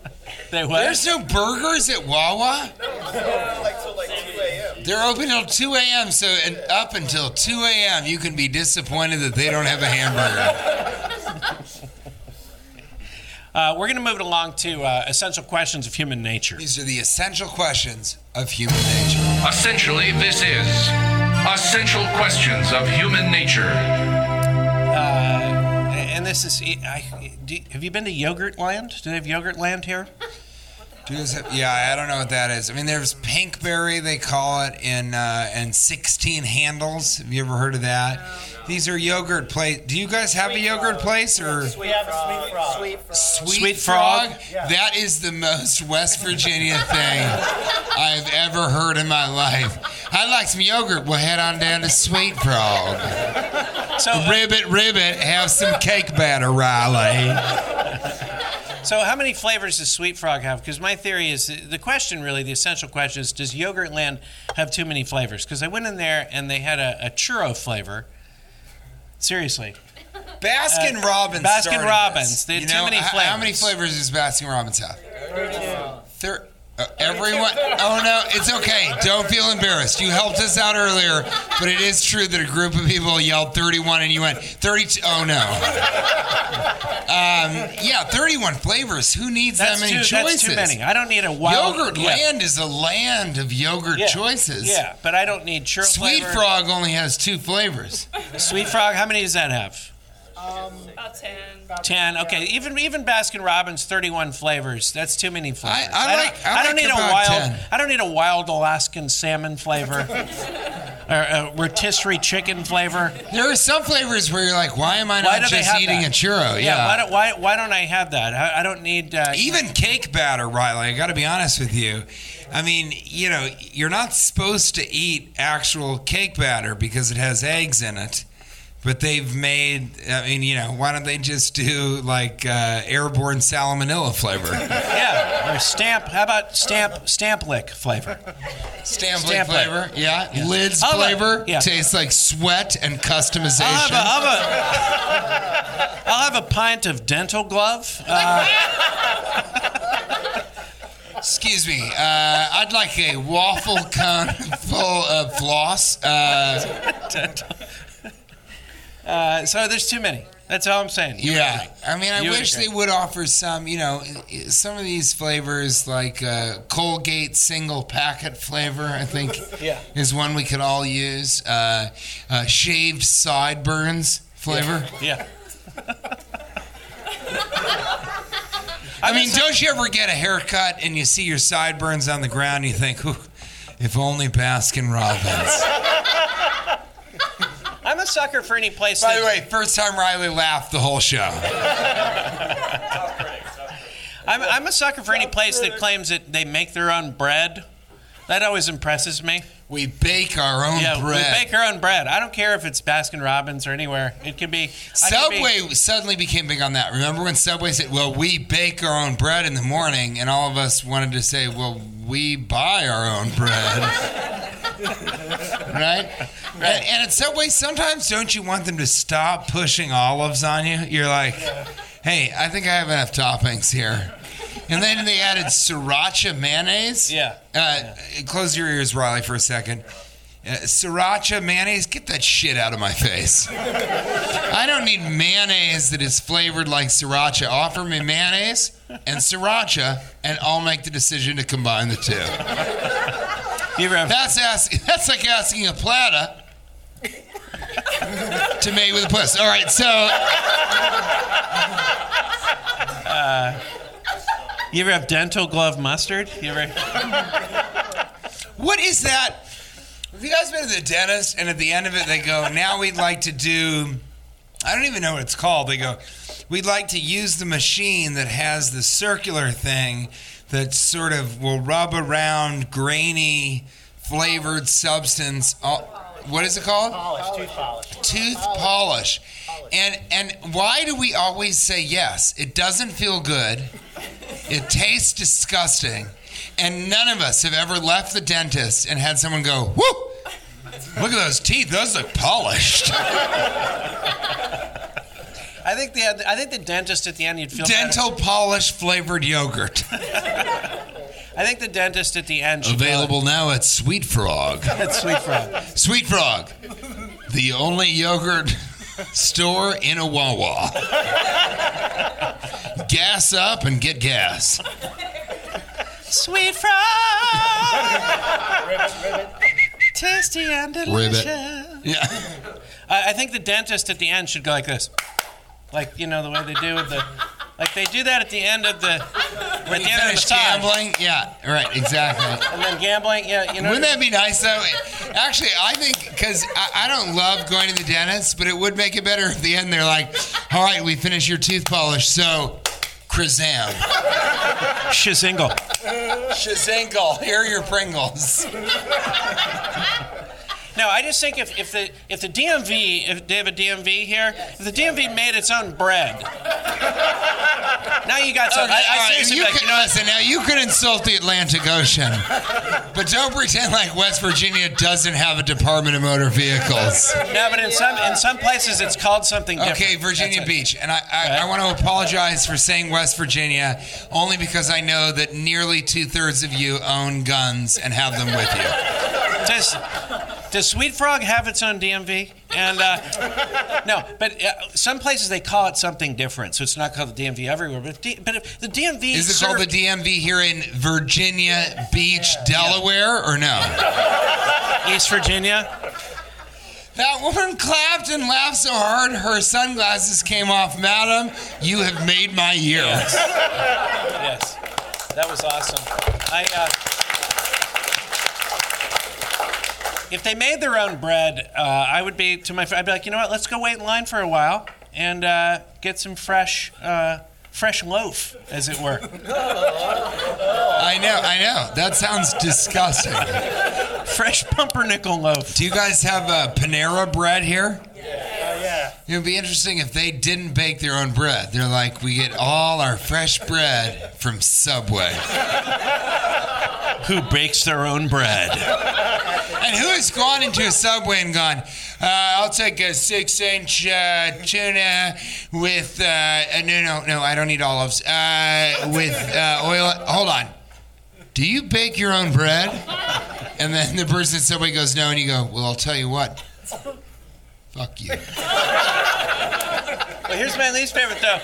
they what? There's no burgers at Wawa. like till like 2 a.m. They're open till 2 a.m. So and up until 2 a.m. you can be disappointed that they don't have a hamburger. Uh, we're going to move it along to uh, essential questions of human nature. These are the essential questions of human nature. Essentially, this is Essential Questions of Human Nature. Uh, and this is. I, do, have you been to Yogurt Land? Do they have Yogurt Land here? Do have, yeah, I don't know what that is. I mean, there's Pinkberry, they call it, in uh, and 16 handles. Have you ever heard of that? These are yogurt place. Do you guys have a yogurt place or We have a sweet frog. Sweet frog. Sweet, Sweet Frog? Frog? That is the most West Virginia thing I've ever heard in my life. I'd like some yogurt. We'll head on down to Sweet Frog. So, Ribbit, ribbit, have some cake batter, Riley. So how many flavors does Sweet Frog have? Because my theory is the question, really, the essential question is: Does Yogurtland have too many flavors? Because I went in there and they had a, a churro flavor. Seriously, Baskin Robbins. Uh, Baskin Robbins. this. They had You too many h- How many flavors. flavors does Baskin Robbins have? Thir- uh, everyone. Oh no, it's okay. Don't feel embarrassed. You helped us out earlier, but it is true that a group of people yelled 31 and you went 32. Oh no. Um, yeah, 31 flavors. Who needs that's that many too, choices? that's too many. I don't need a wild Yogurt yeah. Land is a land of yogurt Yeah. choices. Yeah, but I don't need churro Sweet flavor. Frog only has two flavors. Sweet Frog. How many does that have? About 10. Ten. Okay, even even Baskin Robbins, thirty-one flavors. That's too many flavors. I don't- like- I I don't like need a about wild. 10. I don't need a wild Alaskan salmon flavor, or a rotisserie chicken flavor. There are some flavors where you're like, why am I Why not do they just have eating that? a churro? Yeah. Why don't why, why don't I have that? I, I don't need. Uh, Even cake batter, Riley. I got to be honest with you. I mean, you know, you're not supposed to eat actual cake batter because it has eggs in it. But they've made. I mean, you know, why don't they just do like uh, airborne salmonella flavor? yeah. Or stamp. How about stamp stamp lick flavor? Stamp, Stamp lick flavor. Yeah. Lids I'll have a- flavor. yeah. Tastes like sweat and customization. I'll have a, I'll have a, I'll have a pint of dental glove. Uh, Excuse me. Uh, I'd like a waffle cone full of floss. Uh, dental. Uh, so there's too many. That's all I'm saying. You yeah. I mean, I You wish they would offer some, you know, some of these flavors like uh, Colgate single packet flavor, I think Yeah. is one we could all use. Uh, uh, shaved sideburns flavor. Yeah. I mean, don't you ever get a haircut and you see your sideburns on the ground and you think, if only Baskin Robbins. I'm a sucker for any place. By that, the way, first time Riley laughed the whole show. I'm, I'm a sucker for any place that claims that they make their own bread. That always impresses me. We bake our own Yeah, bread. we bake our own bread. I don't care if it's Baskin Robbins or anywhere. It can be I can be- Subway suddenly became big on that. Remember when Subway said, "Well, we bake our own bread in the morning," and all of us wanted to say, "Well, we buy our own bread." right? And, and at Subway, sometimes don't you want them to stop pushing olives on you? You're like, "Hey, I think I have enough toppings here." And then they added sriracha mayonnaise. Yeah. Uh, Close your ears, Riley, for a second. Uh, sriracha mayonnaise, get that shit out of my face. I don't need mayonnaise that is flavored like sriracha. Offer me mayonnaise and sriracha, and I'll make the decision to combine the two. You ever have, That's asking. That's like asking a plata to mate with a puss. All right, so you ever have dental glove mustard? You ever? what is that? Have you guys been to the dentist and at the end of it they go, now we'd like to do, I don't even know what it's called. They go, we'd like to use the machine that has the circular thing that sort of will rub around grainy flavored substance. all- What is it called? Polish, tooth polish. tooth polish. And and why do we always say yes? It doesn't feel good. It tastes disgusting. And none of us have ever left the dentist and had someone go, "Whoo! Look at those teeth. Those look polished." I think the I think the dentist at the end you'd feel better. Dental polish flavored yogurt. I think the dentist at the end should go- Available now at Sweet Frog. That's sweet frog. Sweet Frog. The only yogurt store in a Wawa. Gas up and get gas. Sweet frog. Tasty and delicious. Yeah. I, I think the dentist at the end should go like this, like you know the way they do with the, like they do that at the end of the, at the end of finish the massage. gambling, yeah, right, exactly. and then gambling. Yeah, you know. Wouldn't that be nice though? Actually, I think because I, I don't love going to the dentist, but it would make it better if at the end they're like, "All right, we finished your tooth polish, so Krazam, Shizingle. Shazinkle, here are your Pringles." No, I just think if, if the if the DMV if they have a DMV here, if the DMV made its own bread, now you got something. I, I right, seriously you like, can, you know listen now. You can insult the Atlantic Ocean, but don't pretend like West Virginia doesn't have a Department of Motor Vehicles. No, but in some in some places it's called something different. Okay, Virginia That's it. Beach, and I, I, I want to apologize for saying West Virginia only because I know that nearly two thirds of you own guns and have them with you. Does, does Sweet Frog have its own DMV? And uh, no, but uh, some places they call it something different, so it's not called the DMV everywhere. But D, but if the DMV Is it called the DMV here in Virginia Beach, Delaware, or no? East Virginia? That woman clapped and laughed so hard her sunglasses came off. Madam, you have made my year. Yes, that was awesome. I. Uh, if they made their own bread, uh, I would be to my. I'd be like, you know what? Let's go wait in line for a while and uh, get some fresh, uh, fresh loaf, as it were. I know, I know. That sounds disgusting. fresh pumpernickel loaf. Do you guys have uh, Panera bread here? Oh yeah. It would be interesting if they didn't bake their own bread. They're like, we get all our fresh bread from Subway. Who bakes their own bread? And who has gone into a Subway and gone, uh, I'll take a six inch uh, tuna with, uh, no, no, no, I don't need olives, uh, with uh, oil. Hold on. Do you bake your own bread? And then the person at Subway goes, no, and you go, well, I'll tell you what. Fuck you. Well, here's my least favorite though.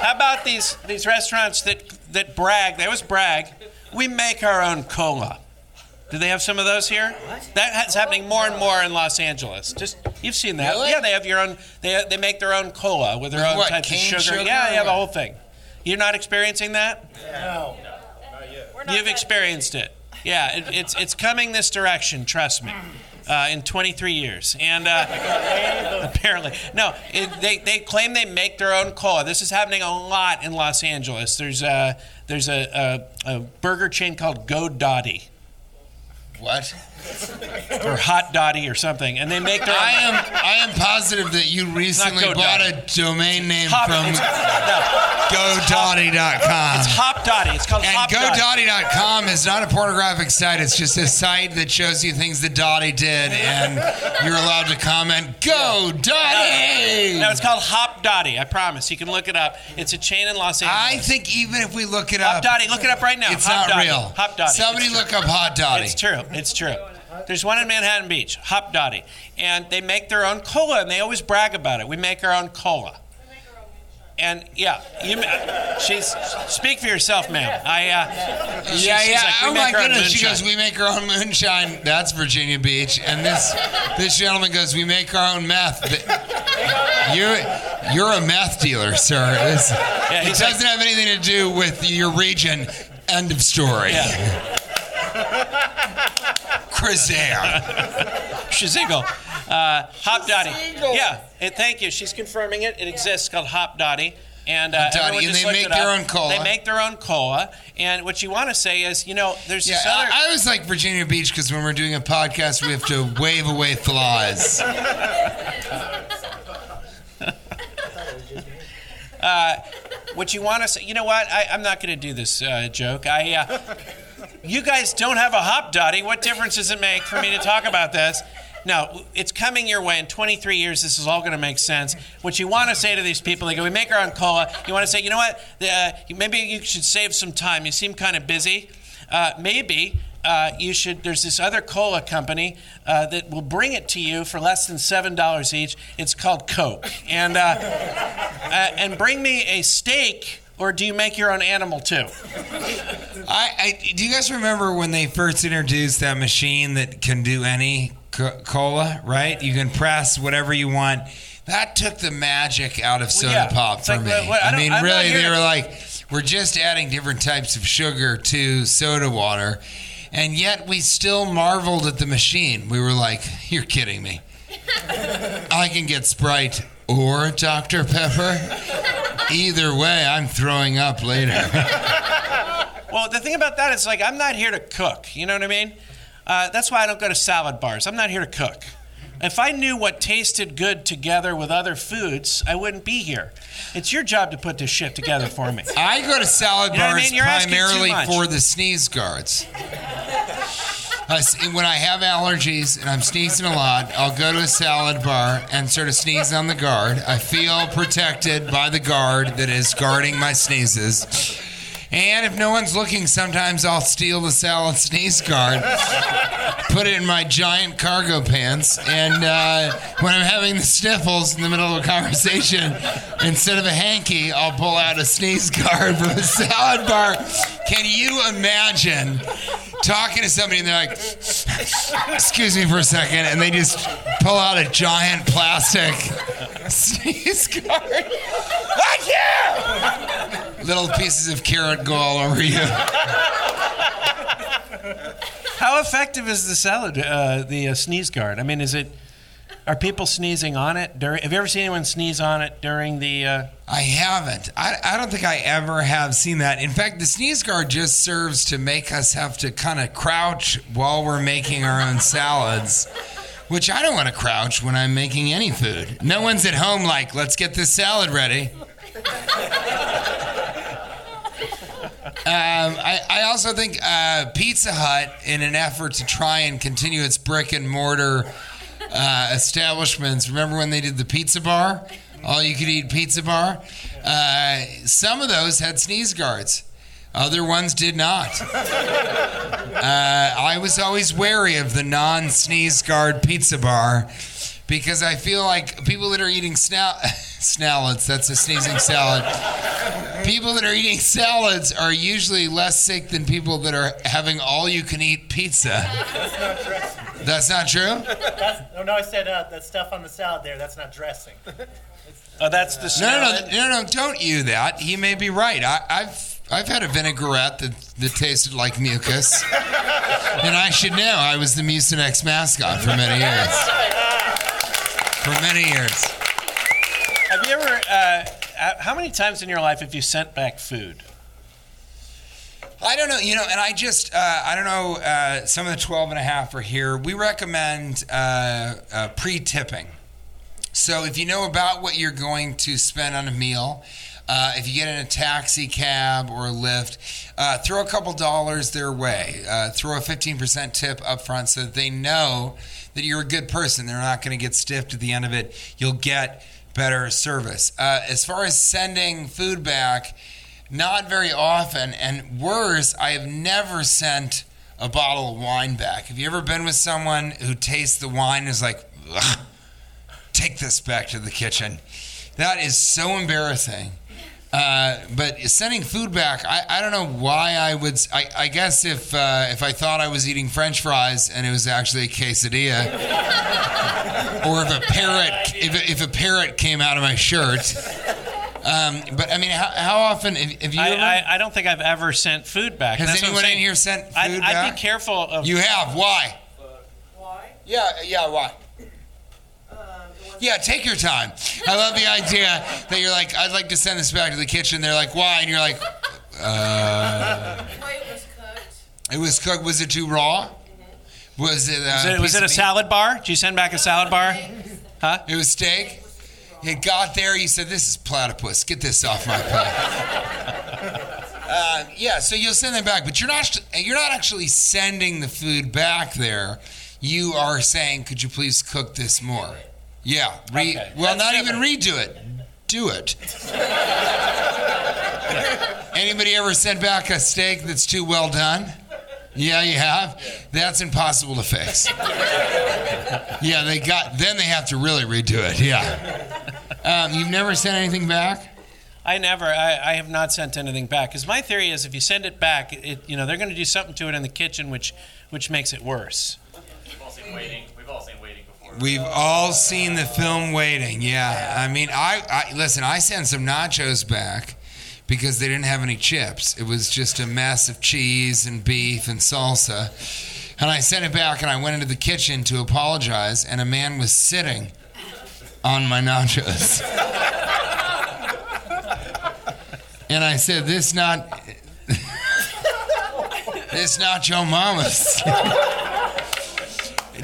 How about these these restaurants that that brag? They always brag. We make our own cola. Do they have some of those here? What? That's happening more and more in Los Angeles. Just you've seen that? Really? Yeah, they have your own. They they make their own cola with their With own what, types of sugar. sugar Yeah, or yeah, the whole thing. You're not experiencing that? We're not You've experienced it. Yeah, it, it's it's coming this direction. Trust me. Uh, in 23 years, and uh, apparently, no, it, they they claim they make their own cola. This is happening a lot in Los Angeles. There's a there's a, a, a burger chain called Go Dotty What? or Hot Dotty or something, and they make their. I am I am positive that you recently bought a domain name Hop, from no, GoDaddy.com. it's Hopdoddy. It's called And Hopdoddy. GoDaddy.com is not a pornographic site. It's just a site that shows you things that Dotty did, and you're allowed to comment, Go Dotty. No, it's called Hopdoddy. I promise. You can look it up. It's a chain in Los Angeles. I think even if we look it Hop up, Dotty. Look it up right now. it's Hop not real. Hopdoddy. Somebody look up Hot Dotty. It's true. It's true. There's one in Manhattan Beach, Hopdoddy, and they make their own cola, and they always brag about it. We make our own cola. And yeah, you. She's speak for yourself, ma'am. I. Uh, she- Yeah, she's yeah. like, oh my goodness. She goes, we make our own moonshine. That's Virginia Beach. And this this gentleman goes, we make our own meth. You're you're a meth dealer, sir. This, it doesn't have anything to do with your region. End of story. Yeah. Krazam. Shazigle. Uh, Hopdoddy. Yeah, it, thank you. She's confirming it. It exists. It's called Hopdoddy. And, uh, Hopdoddy, and just they looked make it their up. own cola. They make their own cola. And what you want to say is, you know, there's Yeah, this other. I, I was like Virginia Beach because when we're doing a podcast, we have to wave away flies. what you want to say. You know what? I, I'm not going to do this uh, joke. I. Uh, you guys don't have a hop dotty. What difference does it make for me to talk about this? No, it's coming your way. In 23 years, this is all going to make sense. What you want to say to these people, they go, we make our own cola. You want to say, you know what? Uh, maybe you should save some time. You seem kind of busy. Uh, maybe uh, you should. There's this other cola company uh, that will bring it to you for less than seven dollars each. It's called Coke, and uh, uh, and bring me a steak. Or do you make your own animal too? I, I do you guys remember when they first introduced that machine that can do any co- cola? Right, you can press whatever you want. That took the magic out of soda yeah. pop for like, me. what- what- I I, mean, I'm really, they to- were like, we're just adding different types of sugar to soda water, and yet we still marveled at the machine. We were like, you're kidding me. I can get Sprite or Dr. Pepper. Either way, I'm throwing up later. Well, the thing about that is like I'm not here to cook. You know what I mean? Uh, that's why I don't go to salad bars. I'm not here to cook. If I knew what tasted good together with other foods, I wouldn't be here. It's your job to put this shit together for me. I go to salad You know what I bars mean? You're asking too primarily for the sneeze guards. S- when I have allergies and I'm sneezing a lot, I'll go to a salad bar and sort of sneeze on the guard. I feel protected by the guard that is guarding my sneezes. And if no one's looking, sometimes I'll steal the salad sneeze guard, put it in my giant cargo pants, and uh, when I'm having the sniffles in the middle of a conversation, instead of a hanky, I'll pull out a sneeze guard from the salad bar. Can you imagine talking to somebody and they're like, excuse me for a second, and they just pull out a giant plastic sneeze guard? Thank you! Little pieces of carrot go all over you. How effective is the salad, uh, the uh, sneeze guard? I mean, is it? Are people sneezing on it? During, have you ever seen anyone sneeze on it during the? Uh, I haven't. I, I don't think I ever have seen that. In fact, the sneeze guard just serves to make us have to kind of crouch while we're making our own salads Which I don't want to crouch when I'm making any food. No one's at home like, let's get this salad ready. Um, I, I also think uh, Pizza Hut, in an effort to try and continue its brick and mortar uh, establishments, remember when they did the pizza bar? All you could eat pizza bar? Uh, some of those had sneeze guards, other ones did not. Uh, I was always wary of the non sneeze guard pizza bar because I feel like people that are eating snal- snallots, that's a sneezing salad people that are eating salads are usually less sick than people that are having all you can eat pizza. That's not true? That's, not true? That's, oh no, I said uh, that stuff on the salad there. That's not dressing. Oh, that's the No, no, no, no, no, don't you that. He may be right. I, I've I've had a vinaigrette that, that tasted like mucus. and I should know I was the Mucinex mascot for many years. For many years. Have you ever? Uh, uh, how many times in your life have you sent back food? I don't know, you know, and I just, uh, I don't know, uh, some of the 12 and a half are here. We recommend uh, uh, pre tipping. So if you know about what you're going to spend on a meal, uh, if you get in a taxi cab or a Lyft, uh, throw a couple dollars their way. Uh, throw a 15% tip up front so that they know that you're a good person. They're not going to get stiffed at the end of it. You'll get better service. Uh, as far as sending food back, not very often. And worse, I have never sent a bottle of wine back. Have you ever been with someone who tastes the wine and is like, take this back to the kitchen? That is so embarrassing. Uh, but sending food back, I, I don't know why I would. I guess if uh, if I thought I was eating French fries and it was actually a quesadilla, or if a parrot if, if a parrot came out of my shirt. Um, but I mean, how, how often have, have you I, ever? I, I don't think I've ever sent food back. Has I'm anyone in saying. here sent food I'd, I'd be careful of. You have. Why? Why? Yeah, yeah, why? Yeah, take your time. I love the idea that you're like, I'd like to send this back to the kitchen. They're like, why? And you're like, uh, Wait was cooked. it was cooked. Was it too raw? Was it? Uh, Was it, was it a meat? salad bar? Did you send back a salad bar? Huh? It was steak. It got there. You said, "This is platypus. Get this off my plate." uh, yeah, so you'll send them back, but you're not. You're not actually sending the food back there. You are saying, "Could you please cook this more?" Yeah. Re- Okay, well, that's not even redo it. Do it. Anybody ever sent back a steak that's too well done? Yeah, you have. That's impossible to fix. Yeah, they got. Then they have to really redo it. Yeah. Um, you've never sent anything back? I never. I, I have not sent anything back because my theory is if you send it back, it you know they're going to do something to it in the kitchen, which which makes it worse. We've all seen waiting. We've all seen the film Waiting. Yeah. I mean, I, I listen. I sent some nachos back because they didn't have any chips. It was just a mess of cheese and beef and salsa. And I sent it back, and I went into the kitchen to apologize, and a man was sitting on my nachos. and I said, "This not, this not your mama's."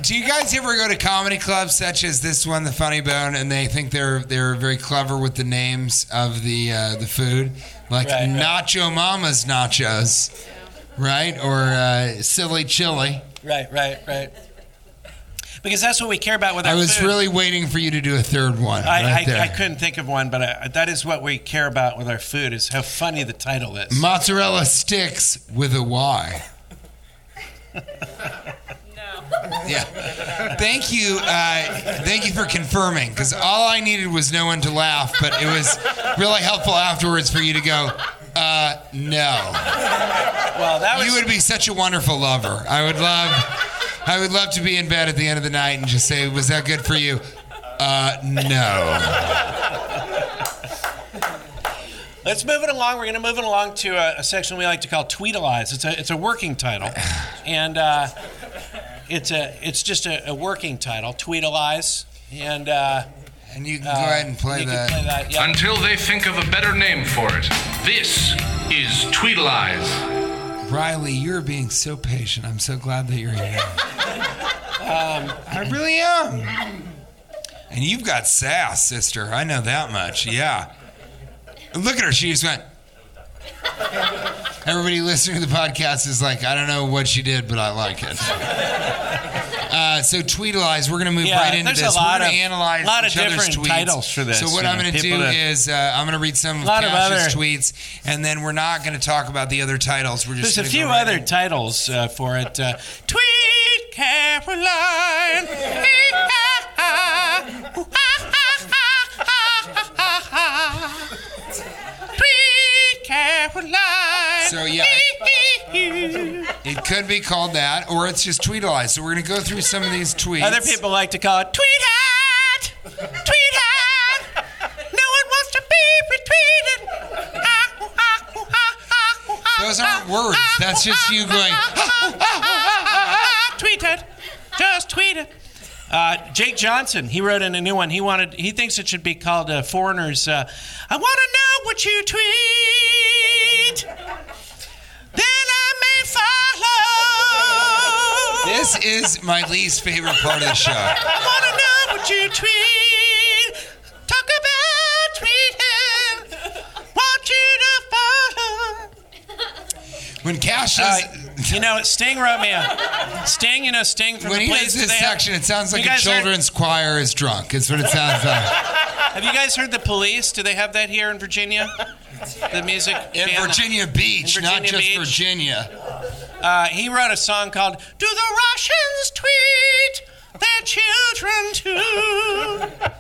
Do you guys ever go to comedy clubs such as this one, the Funny Bone, and they think they're they're very clever with the names of the uh, the food, like Right, right. Nacho Mama's nachos, right, or uh, Silly Chili? Right, right, right. Because that's what we care about with our I was food. really waiting for you to do a third one. I, right there. I, I couldn't think of one, but I, that is what we care about with our food: is how funny the title is. Mozzarella sticks with a Y. Yeah. Thank you. Uh, thank you for confirming, because all I needed was no one to laugh, but it was really helpful afterwards for you to go, uh, no. well, that was You would be such a wonderful lover. I would love, I would love to be in bed at the end of the night and just say, was that good for you? Uh, no. Let's move it along. We're going to move it along to a, a section we like to call Tweetalize. It's a it's a working title, and uh, it's a it's just a, a working title, Tweetalize, and uh, And you can go ahead and play that. play that. Yeah. Until they think of a better name for it. This is Tweedleize. Riley, you're being so patient. I'm so glad that you're here. I really am. And you've got sass, sister. I know that much. Yeah. Look at her. She just went. Everybody listening to the podcast is like, I don't know what she did, but I like it. Uh, so Tweetalize, we're going to move Yeah, right into there's a this. lot we're going of- to analyze lot of each other's different tweets. titles for this, So what I'm going to do people that- is uh, I'm going to read some of Lot of Cash's other- tweets, and then we're not going to talk about the other titles. We're just There's a gonna few go right other in. titles uh, for it. Uh, Tweet Caroline. Caroline. So, yeah, It could be called that, or it's just Tweetalize. So we're going to go through some of these tweets. Other people like to call it Tweet Hat. Tweet Hat. No one wants to be retweeted. Those aren't words. That's just you going. tweet it. Just tweet it. Uh, Jake Johnson, he wrote in a new one. He wanted, he thinks it should be called uh, "Foreigners." Uh, I want to know what you tweet, then I may follow. This is my least favorite part of the show. I want to know what you tweet. Talk about When Cash Uh, you know, Sting wrote me a Sting. You know, Sting from when the he police. does this have- section, it sounds like a guys heard- children's choir is drunk. It's what it sounds like. Have you guys heard the police? Do they have that here in Virginia? The music In band? Virginia Beach, In not just Beach. Virginia. Uh, he wrote a song called "Do the Russians Tweet Their Children Too?"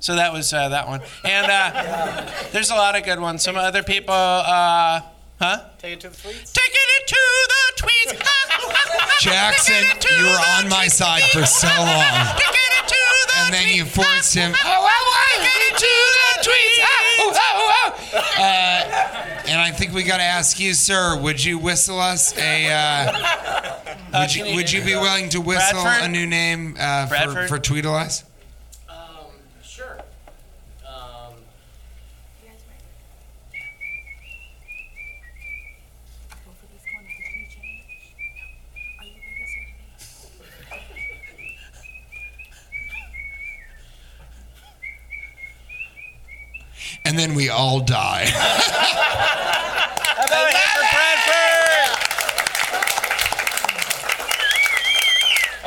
So that was uh, that one, and uh, there's a lot of good ones. Some other people, uh, huh? Take it to the tweets. Taking it to the tweets. Jackson, Taking it to you were on my tweets. side for so long. Taking it to the And then you forced him. Oh, oh, oh, Taking it to the tweets. And I think we got to ask you, sir, would you whistle us a. Uh, would, you, you- would you be willing to whistle Bradford? a new name uh, for, Bradford? for Tweetalize? Um, sure. Um, And then we all die. How about it for Bradford?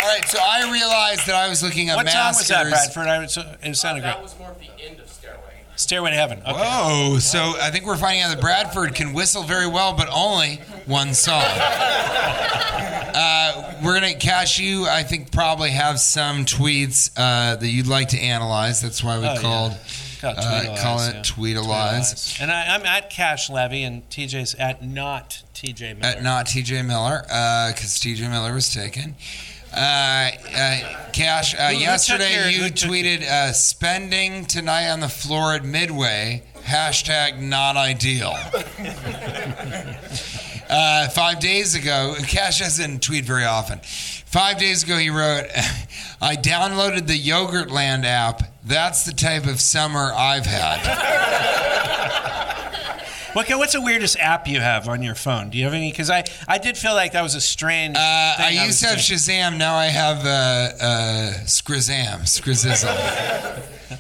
All right, so I realized that I was looking at What song was that, Bradford? I was, it sounded great. that great. was more of the end of Stairway. Stairway to Heaven. Okay. Whoa! So I think we're finding out that Bradford can whistle very well, but only one song. Uh, we're gonna cash you. I think probably have some tweets uh, that you'd like to analyze. That's why we Oh, yeah. called Call it uh, it yeah. Tweetalize. And I, I'm at Cash Levy, and TJ's at not TJ Miller. At not TJ Miller, because TJ Miller was taken. Uh, uh, Cash, uh, Who- who yesterday your- you who took- tweeted uh, spending tonight on the floor at Midway, hashtag not ideal. uh, five days ago, Cash doesn't tweet very often. Five days ago, he wrote, I downloaded the Yogurtland app. That's the type of summer I've had. Okay, what's the weirdest app you have on your phone? Do you have any? Because I, I did feel like that was a strange. Uh, I thing used to have doing. Shazam. Now I have uh, uh, Skrizam, Skrizizzle.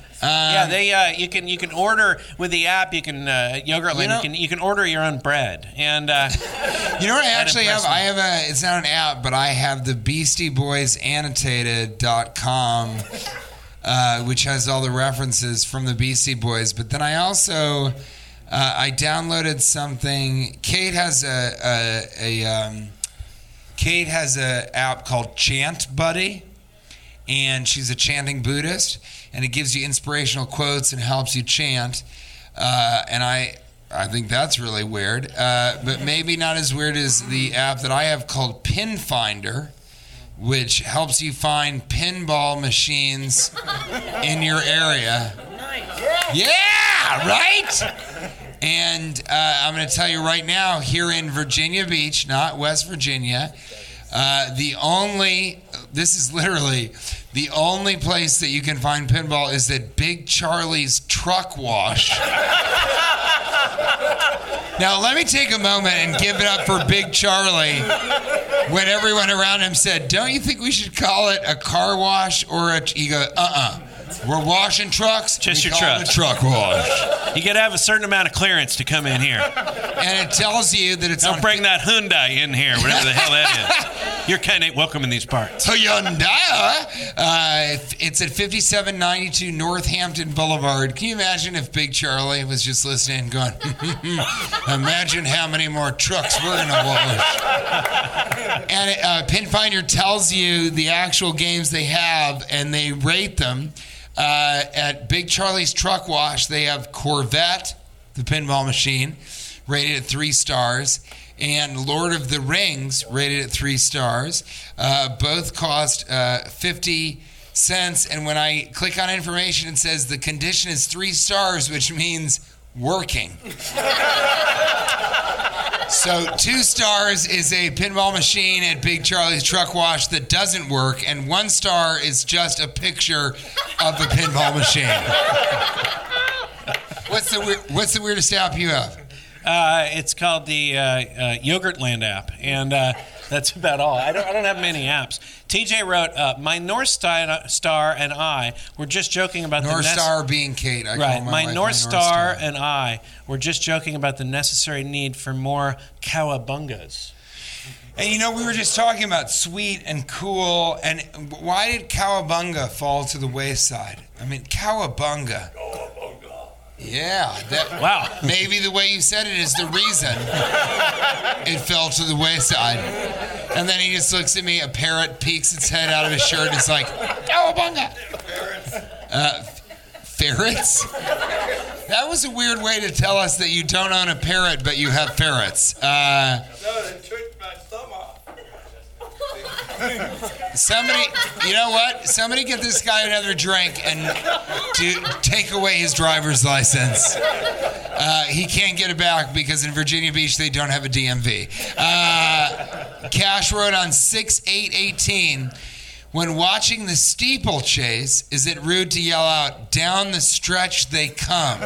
yeah, they uh, you can you can order with the app. You can uh, Yogurtland. You, know- can you can order your own bread, and uh, You know what I actually have? me. I have a. It's not an app, but I have the Beastie Boys Annotated.com, uh, which has all the references from the Beastie Boys. But then I also uh, I downloaded something. Kate has a a, a um, Kate has a app called Chant Buddy, and she's a chanting Buddhist, and it gives you inspirational quotes and helps you chant. Uh, and I I think that's really weird, uh, but maybe not as weird as the app that I have called Pin Finder, which helps you find pinball machines in your area. Yeah, right. And uh, I'm going to tell you right now, here in Virginia Beach, not West Virginia, uh, the only, this is literally the only place that you can find pinball is at Big Charlie's Truck Wash Now, let me take a moment and give it up for Big Charlie when everyone around him said, Don't you think we should call it a car wash or a. He goes, Uh uh We're washing trucks. Just your call it trucks. a truck wash. You got to have a certain amount of clearance to come in here. And it tells you that it's Don't on bring that Hyundai in here, whatever the hell that is. You're kind of welcome in these parts. Hyundai. Uh, it's at 5792 Northampton Boulevard. Can you imagine if Big Charlie was just listening and going, imagine how many more trucks we're to wash? And uh, Pinfinder tells you the actual games they have and they rate them. Uh, at Big Charlie's Truck Wash, they have Corvette, the pinball machine, rated at three stars, and Lord of the Rings, rated at three stars. Uh, both cost uh, 50 cents. And when I click on information, it says the condition is three stars, which means working. So two stars is a pinball machine at Big Charlie's Truck Wash that doesn't work, and one star is just a picture of the pinball machine. What's the weir- What's the weirdest app you have? Uh, it's called the uh, uh, Yogurtland app, and uh, that's about all. I don't, I don't have many apps. TJ wrote, uh, "My North Star, Star and I were just joking about North the nec- Star being Kate. I call Right, my, my, wife North, Star and I were just joking about the necessary need for more cowabungas. And you know, we were just talking about sweet and cool, and why did cowabunga fall to the wayside? I mean, cowabunga. Yeah, that, Wow. maybe the way you said it is the reason it fell to the wayside. And then he just looks at me, a parrot peeks its head out of his shirt and is like, cowabunga. Uh, ferrets? That was a weird way to tell us that you don't own a parrot, but you have ferrets. Uh, No, they tricked my thumb off. Somebody, you know what? Somebody get this guy another drink and do, take away his driver's license. Uh, he can't get it back because in Virginia Beach they don't have a DMV. Uh, Cash wrote on 6 8 18 When watching the steeplechase, is it rude to yell out, down the stretch they come?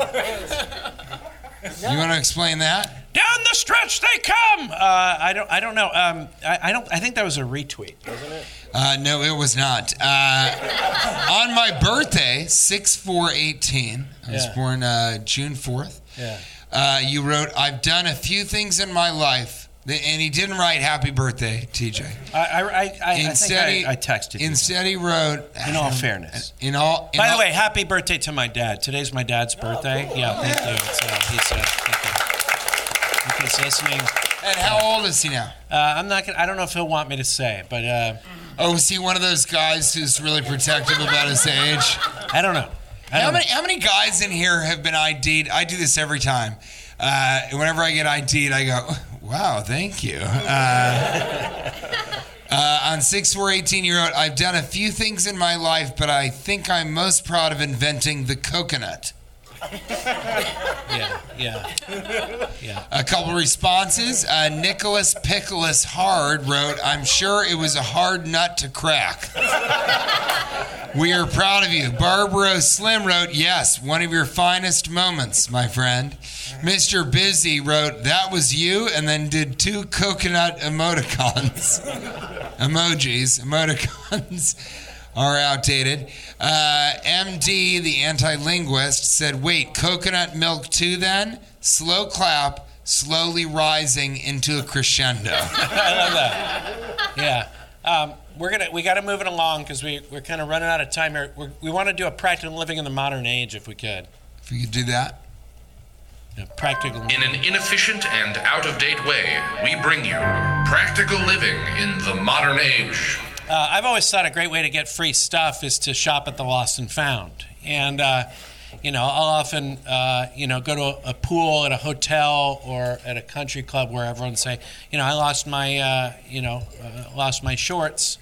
You want to explain that? Down the stretch they come. Uh, I don't. I don't know. Um, I, I don't. I think that was a retweet. Wasn't it? Uh, no, it was not. Uh, on my birthday, 6 4 18, I was Yeah. born uh, June 4th. Yeah. Uh, you wrote, I've done a few things in my life. And he didn't write happy birthday, TJ. I. I. I, I, I Instead, think he, I, I texted you. Instead, he wrote, In all fairness. in all. in By the all- way, happy birthday to my dad. Today's my dad's birthday. Yeah, thank you. It's, uh, he's, uh, thank you. If he's listening, and how old is he now? uh, I'm not. Gonna, I don't know if he'll want me to say, but uh, Oh, is he one of those guys who's really protective about his age? I don't know. I How don't many, how many guys in here have been ID'd? I do this every time. Uh, whenever I get ID'd, I go, wow, thank you. Uh, uh, on 6418, you wrote, I've done a few things in my life, but I think I'm most proud of inventing the coconut. Yeah, yeah, yeah. A couple responses. Uh, Nicholas Pickles Hard wrote, I'm sure it was a hard nut to crack. we are proud of you. Barbara Slim wrote, Yes, one of your finest moments, my friend. Mr. Busy wrote, That was you, and then did two coconut emoticons. Emojis, emoticons are outdated. Uh, MD, the anti linguist, said, Wait, coconut milk too then? Slow clap, slowly rising into a crescendo. I love that. Yeah. Um, we're gonna we got to move it along because we we're kind of running out of time here. We're, we want to do a practical living in the modern age if we could. if we could do that. Yeah, practical. In an inefficient and out of date way, we bring you practical living in the modern age. Uh, I've always thought a great way to get free stuff is to shop at the Lost and Found, and uh, you know I'll often uh, you know go to a, a pool at a hotel or at a country club where everyone say you know I lost my uh, you know uh, lost my shorts,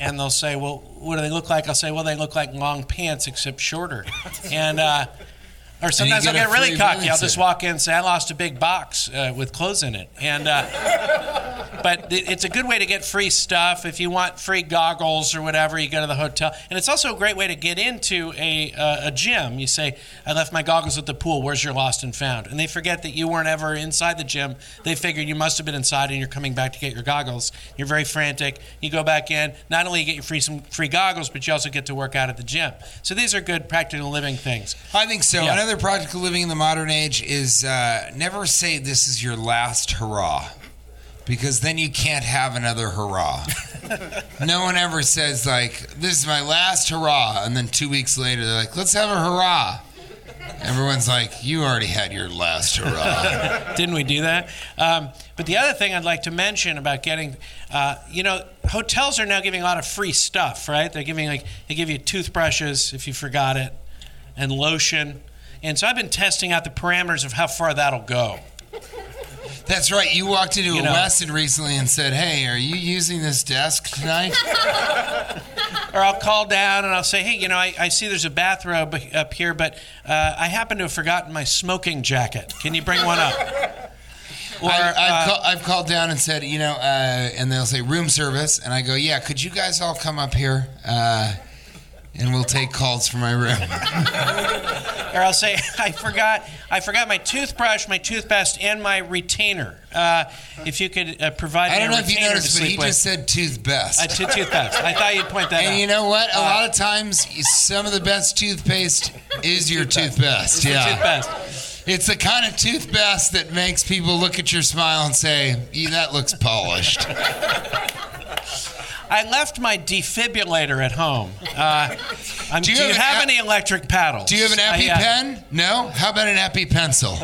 and they'll say well what do they look like? I'll say well they look like long pants except shorter, and. Uh, or sometimes I'll get really cocky. I'll just walk in and say, I lost a big box uh, with clothes in it. And uh, but it's a good way to get free stuff. If you want free goggles or whatever, you go to the hotel, and it's also a great way to get into a uh, a gym. You say, "I left my goggles at the pool. Where's your lost and found?" And they forget that you weren't ever inside the gym. They figured you must have been inside, and you're coming back to get your goggles. You're very frantic. You go back in. Not only you get your free some free goggles, but you also get to work out at the gym. So these are good practical living things. I think so. Yeah. Another practical living in the modern age is uh, never say this is your last hurrah. Because then you can't have another hurrah. no one ever says like, "This is my last hurrah," and then two weeks later they're like, "Let's have a hurrah." Everyone's like, "You already had your last hurrah." Didn't we do that? Um, but the other thing I'd like to mention about getting, uh, you know, hotels are now giving a lot of free stuff, right? They're giving like they give you toothbrushes if you forgot it, and lotion. And so I've been testing out the parameters of how far that'll go. That's right. You walked into You a know. Westin recently and said, "Hey, are you using this desk tonight?" Or I'll call down and I'll say, hey, you know, I, I see there's a bathrobe up here, but uh, I happen to have forgotten my smoking jacket. Can you bring one up? Or, I, I've, uh, call, I've called down and said, you know, uh, and they'll say room service, and I go, yeah, could you guys all come up here, uh, and we'll take calls from my room. or I'll say I forgot I forgot my toothbrush, my toothpaste, and my retainer. Uh, if you could uh, provide I don't know if you noticed, but he with. just said tooth best. a t- toothpaste. I thought you'd point that out. and you know what? A Uh, lot of times, some of the best toothpaste is your tooth best. It's the Yeah. toothpaste. It's the kind of toothpaste that makes people look at your smile and say, "Yeah, that looks polished. I left my defibrillator at home. Uh, do you you, have an have ep- any electric paddles? Do you have an I, uh, EpiPen? No? How about an EpiPencil?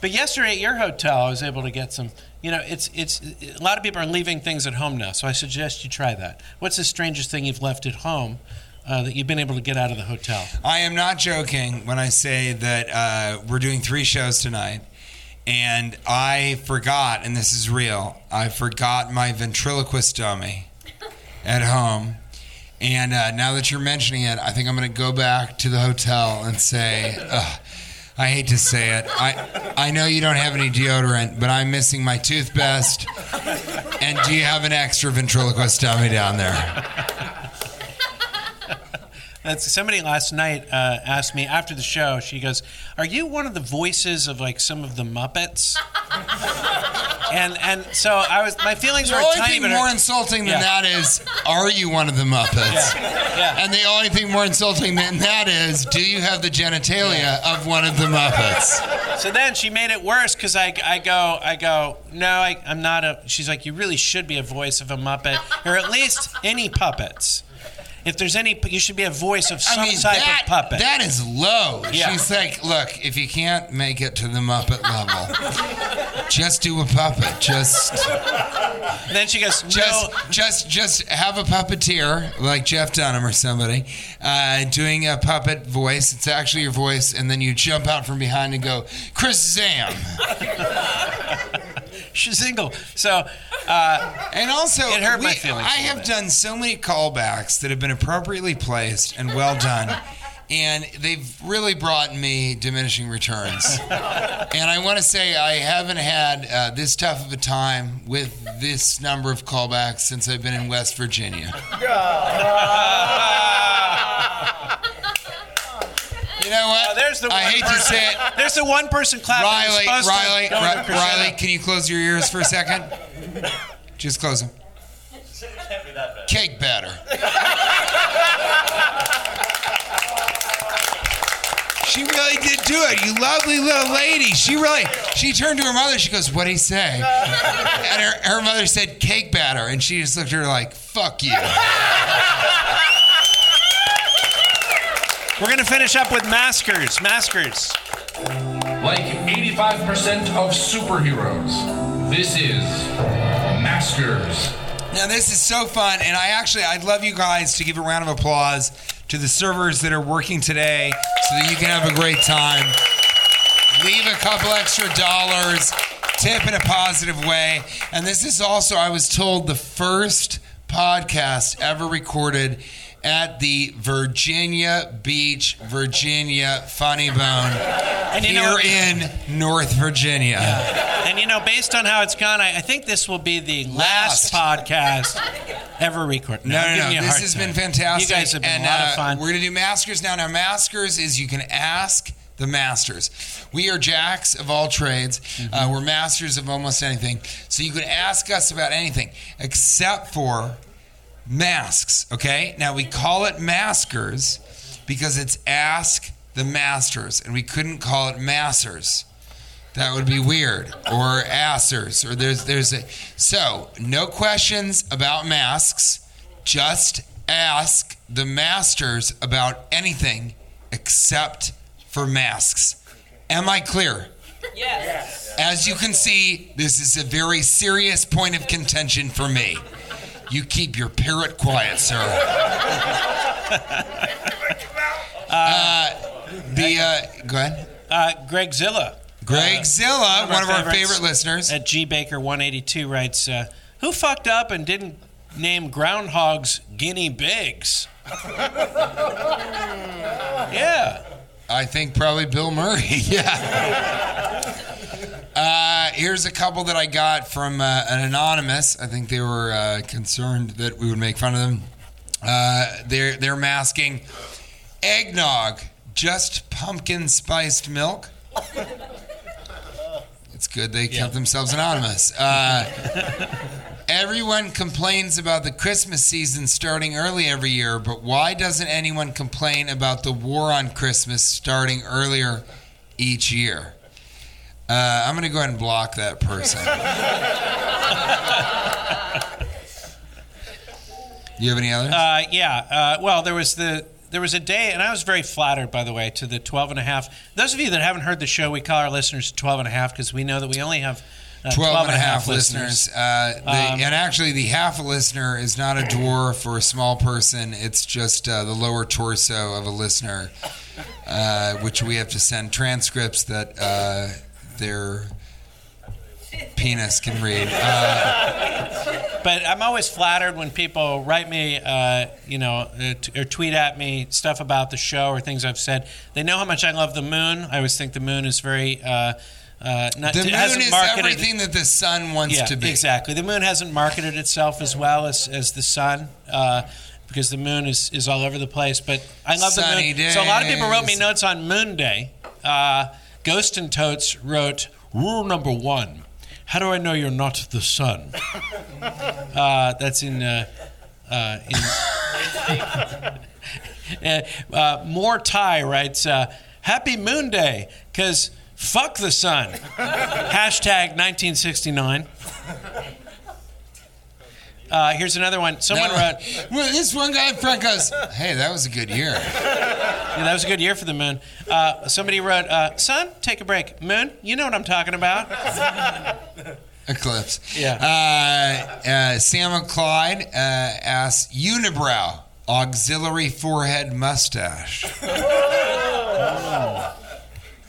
But yesterday at your hotel, I was able to get some. You know, it's it's a lot of people are leaving things at home now, so I suggest you try that. What's the strangest thing you've left at home uh, that you've been able to get out of the hotel? I am not joking when I say that uh, we're doing three shows tonight. And I forgot, and this is real, I forgot my ventriloquist dummy at home. And uh, now that you're mentioning it, I think I'm going to go back to the hotel and say, I hate to say it. I, I know you don't have any deodorant, but I'm missing my toothpaste. And do you have an extra ventriloquist dummy down there? That's somebody last night uh, asked me after the show. She goes, "Are you one of the voices of like some of the Muppets?" and and so I was. My feelings The were only tiny thing more insulting than Yeah. that is, are you one of the Muppets? yeah. And the only thing more insulting than that is, do you have the genitalia of one of the Muppets? So then she made it worse because I, I go I go no I, I'm not a. She's like you really should be a voice of a Muppet or at least any puppets. If there's any, you should be a voice of some I mean, type that, of puppet. that is low. Yeah. She's like, look, if you can't make it to the Muppet level, just do a puppet. Just, and then she goes, just, no. just, just have a puppeteer like Jeff Dunham or somebody uh, doing a puppet voice. It's actually your voice, and then you jump out from behind and go, Chris Zam. Shazingle. So, uh, And also, It hurt my feelings I have bit. done so many callbacks that have been appropriately placed and well done. And they've really brought me diminishing returns. and I want to say I haven't had uh, this tough of a time with this number of callbacks since I've been in West Virginia. You know what? Oh, there's the I one hate to person- say it. There's the one person clapping. who's Riley, to Riley, go into Ri- crescendo. Riley, can you close your ears for a second? Just close them. Cake batter. She really did do it. You lovely little lady. She really, she turned to her mother. She goes, what'd he say? And her, her mother said cake batter. And she just looked at her like, fuck you. We're going to finish up with maskers. Maskers. Like 85% of superheroes, this is Maskers. Now this is so fun, and I actually I'd love you guys to give a round of applause to the servers that are working today, so that you can have a great time. Leave a couple extra dollars, tip in a positive way, and this is also I was told the first podcast ever recorded at the Virginia Beach, Virginia Funny Bone And you here know- in North Virginia. And you know, based on how it's gone, I, I think this will be the last, podcast ever recorded. No, I'm no, no. This has time. been fantastic. You guys have been and, a lot uh, of fun. We're going to do Maskers now. Now, Maskers is you can ask the masters. We are jacks of all trades. Mm-hmm. Uh, we're masters of almost anything. So you can ask us about anything except for masks, okay? Now, we call it Maskers because it's Ask the Masters, and we couldn't call it Masters. That would be weird. Or assers. Or there's there's a so no questions about masks. Just ask the masters about anything except for masks. Am I clear? Yes. As you can see, this is a very serious point of contention for me. You keep your parrot quiet, sir. Uh, the uh, go ahead. Uh, Greg Zilla. Greg Uh, Zilla, one of our favorites favorite listeners. At G Baker 182 writes, uh, "Who fucked up and didn't name groundhogs guinea pigs?" yeah. I think probably Bill Murray. yeah. Uh, here's a couple that I got from uh, an anonymous. I think they were uh, concerned that we would make fun of them. Uh, they're they're masking eggnog, just pumpkin spiced milk. It's good they kept themselves anonymous. Uh, everyone complains about the Christmas season starting early every year, but why doesn't anyone complain about the war on Christmas starting earlier each year? Uh, I'm going to go ahead and block that person. you have any others? Uh, yeah. Uh, well, there was the there was a day, and I was very flattered, by the way, to the 12 and a half. Those of you that haven't heard the show, we call our listeners 12 and a half because we know that we only have uh, 12 and a half listeners. Uh, the, Um, and actually, the half a listener is not a dwarf or a small person. It's just uh, the lower torso of a listener, uh, which we have to send transcripts that uh, their penis can read. Uh, But I'm always flattered when people write me, uh, you know, uh, t- or tweet at me stuff about the show or things I've said. They know how much I love the moon. I always think the moon is very. Uh, uh, not, the moon is everything that the sun wants yeah, to be. exactly. The moon hasn't marketed itself as well as, as the sun. Uh, because the moon is, is all over the place, but I love Sunny the moon. So a lot of people wrote me notes on Moon Day. Uh, Ghost and Totes wrote rule number one: How do I know you're not the sun? Uh, that's in. Uh, uh, in uh, uh, More Ty writes, uh, "Happy Moon Day, cause fuck the sun." Hashtag 1969. Uh, here's another one. Someone That- wrote, well, this one guy in front goes, "Hey, that was a good year." Yeah, that was a good year for the moon. Uh, somebody wrote, uh, "Son, take a break." Moon, you know what I'm talking about. Eclipse. Yeah. Uh, uh, Sam Clyde uh, asks unibrow, auxiliary forehead mustache.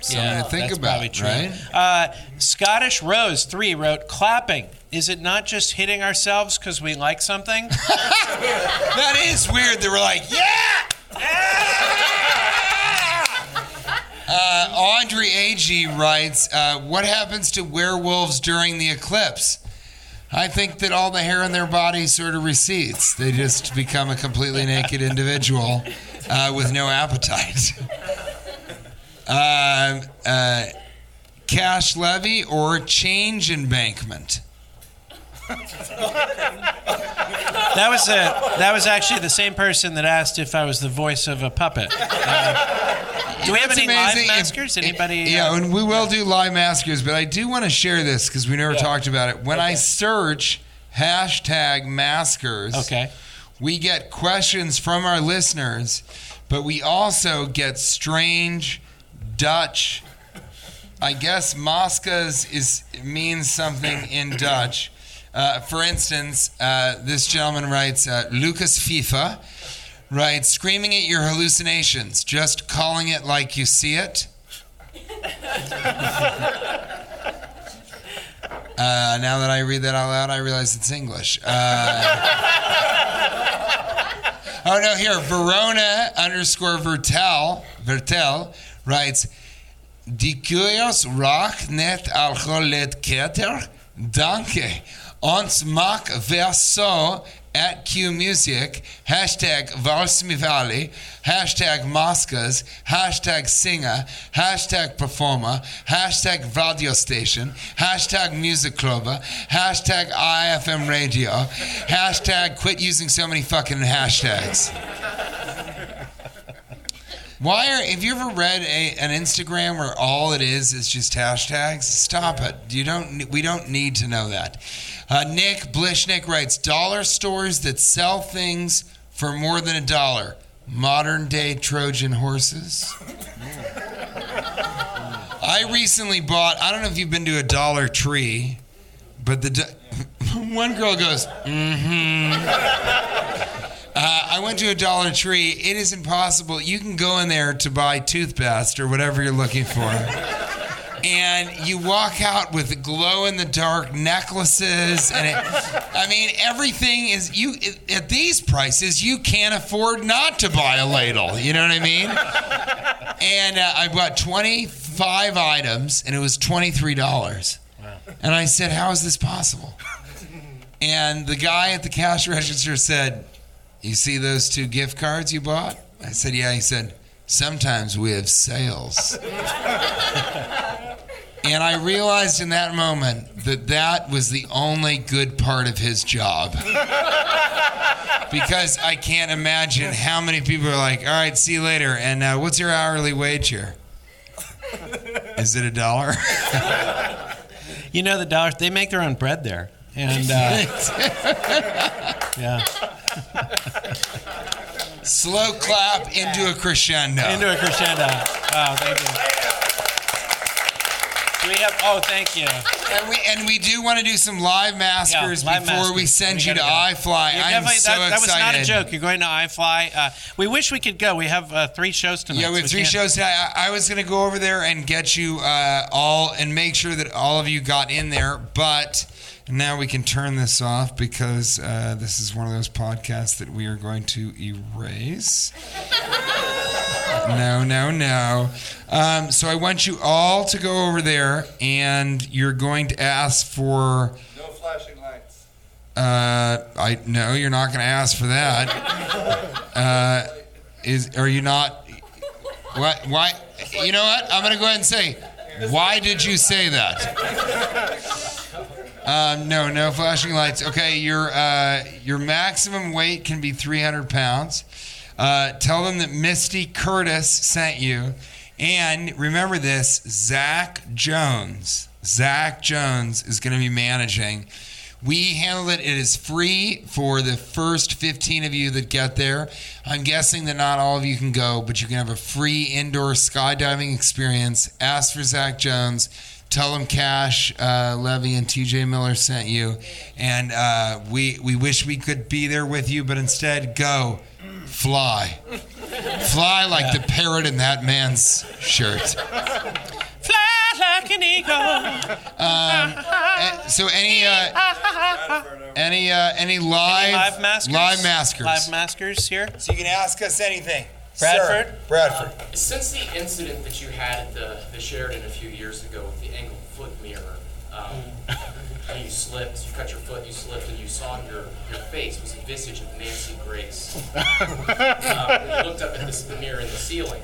Something to think about, true. right? Uh, Scottish Rose three wrote, "Clapping. Is it not just hitting ourselves because we like something?" That is weird. They were like, yeah. Uh, Audrey Agee writes, uh, "What happens to werewolves during the eclipse?" I think that all the hair on their body sort of recedes. They just become a completely naked individual uh, with no appetite. Uh, uh, cash levy or change embankment? that was a, that was actually the same person that asked if I was the voice of a puppet. Uh, do we have It's any live amazing. maskers? Anybody? Yeah, uh, and we will do live maskers, but I do want to share this because we never talked about it. When I search hashtag maskers, Okay. we get questions from our listeners, but we also get strange Dutch. I guess Moscas is means something in Dutch. Uh, for instance, uh, this gentleman writes, uh, Lucas FIFA writes, screaming at your hallucinations, just calling it like you see it. Uh, now that I read that out loud, I realize it's English. Uh, Oh no, here Verona underscore Vertel Vertel writes Dikuyos rock net alcoholet keter? Danke. Ons mak verso at Q Music. Hashtag Valsmivali hashtag Moscas. Hashtag Singer. Hashtag Performer. Hashtag Radio Station. Hashtag Music Clover. Hashtag IFM Radio. Hashtag Quit using so many fucking hashtags. Why are? Have you ever read a, an Instagram where all it is is just hashtags? Stop it. You don't. We don't need to know that. Uh, Nick Blishnick writes: Dollar stores that sell things for more than a dollar. Modern day Trojan horses. I recently bought. I don't know if you've been to a Dollar Tree, but the one girl goes, mm-hmm. Uh, I went to a Dollar Tree. It is impossible. You can go in there to buy toothpaste or whatever you're looking for. And you walk out with glow in the dark necklaces, and it, I mean everything is you at these prices. You can't afford not to buy a ladle. You know what I mean? And uh, I bought 25 items, and it was $23. And I said, "How is this possible?" And the guy at the cash register said, you see those two gift cards you bought? I said, Yeah. He said, Sometimes we have sales. and I realized in that moment that that was the only good part of his job. because I can't imagine how many people are like, All right, see you later. And uh, what's your hourly wage here? Is it a dollar? You know the dollars they make their own bread there, and uh, yeah, Slow clap into a crescendo. into a crescendo. Wow, thank you. Do we have? Oh, thank you. And we and we do want to do some live maskers live before we send We you to go. iFly. You're I am so that, that was not a joke. You're going to iFly. Uh, we wish we could go. We have uh, three shows tonight. Yeah, we so have three can't- shows tonight. I, I was going to go over there and get you uh, all and make sure that all of you got in there, but now we can turn this off because uh, this is one of those podcasts that we are going to erase. No, no, no. Um, so I want you all to go over there, and you're going to ask for. No flashing lights. Uh, I no, you're not going to ask for that. Uh, is are you not? What? Why? You know what? I'm going to go ahead and say. Why did you say that? Um, no, no flashing lights. Okay, your uh, your maximum weight can be 300 pounds. Uh, tell them that Misty Curtis sent you, and remember this: Zach Jones. Zach Jones is going to be managing. We handle it. It is free for the first 15 of you that get there. I'm guessing that not all of you can go, but you can have a free indoor skydiving experience. Ask for Zach Jones. Tell them Cash, uh, Levy, and TJ Miller sent you. And uh, we, we wish we could be there with you, but instead, go fly. Fly like the parrot in that man's shirt. Fly like an eagle. Uh, so any uh, any uh, any live live maskers. live maskers. Live maskers here. So you can ask us anything. Bradford? Sir, Bradford. Since the incident that you had at the, the Sheraton a few years ago with the angled foot mirror, um, and you slipped, you cut your foot, you slipped, and you saw your, your face was a visage of Nancy Grace. um, when you looked up at this, the mirror in the ceiling.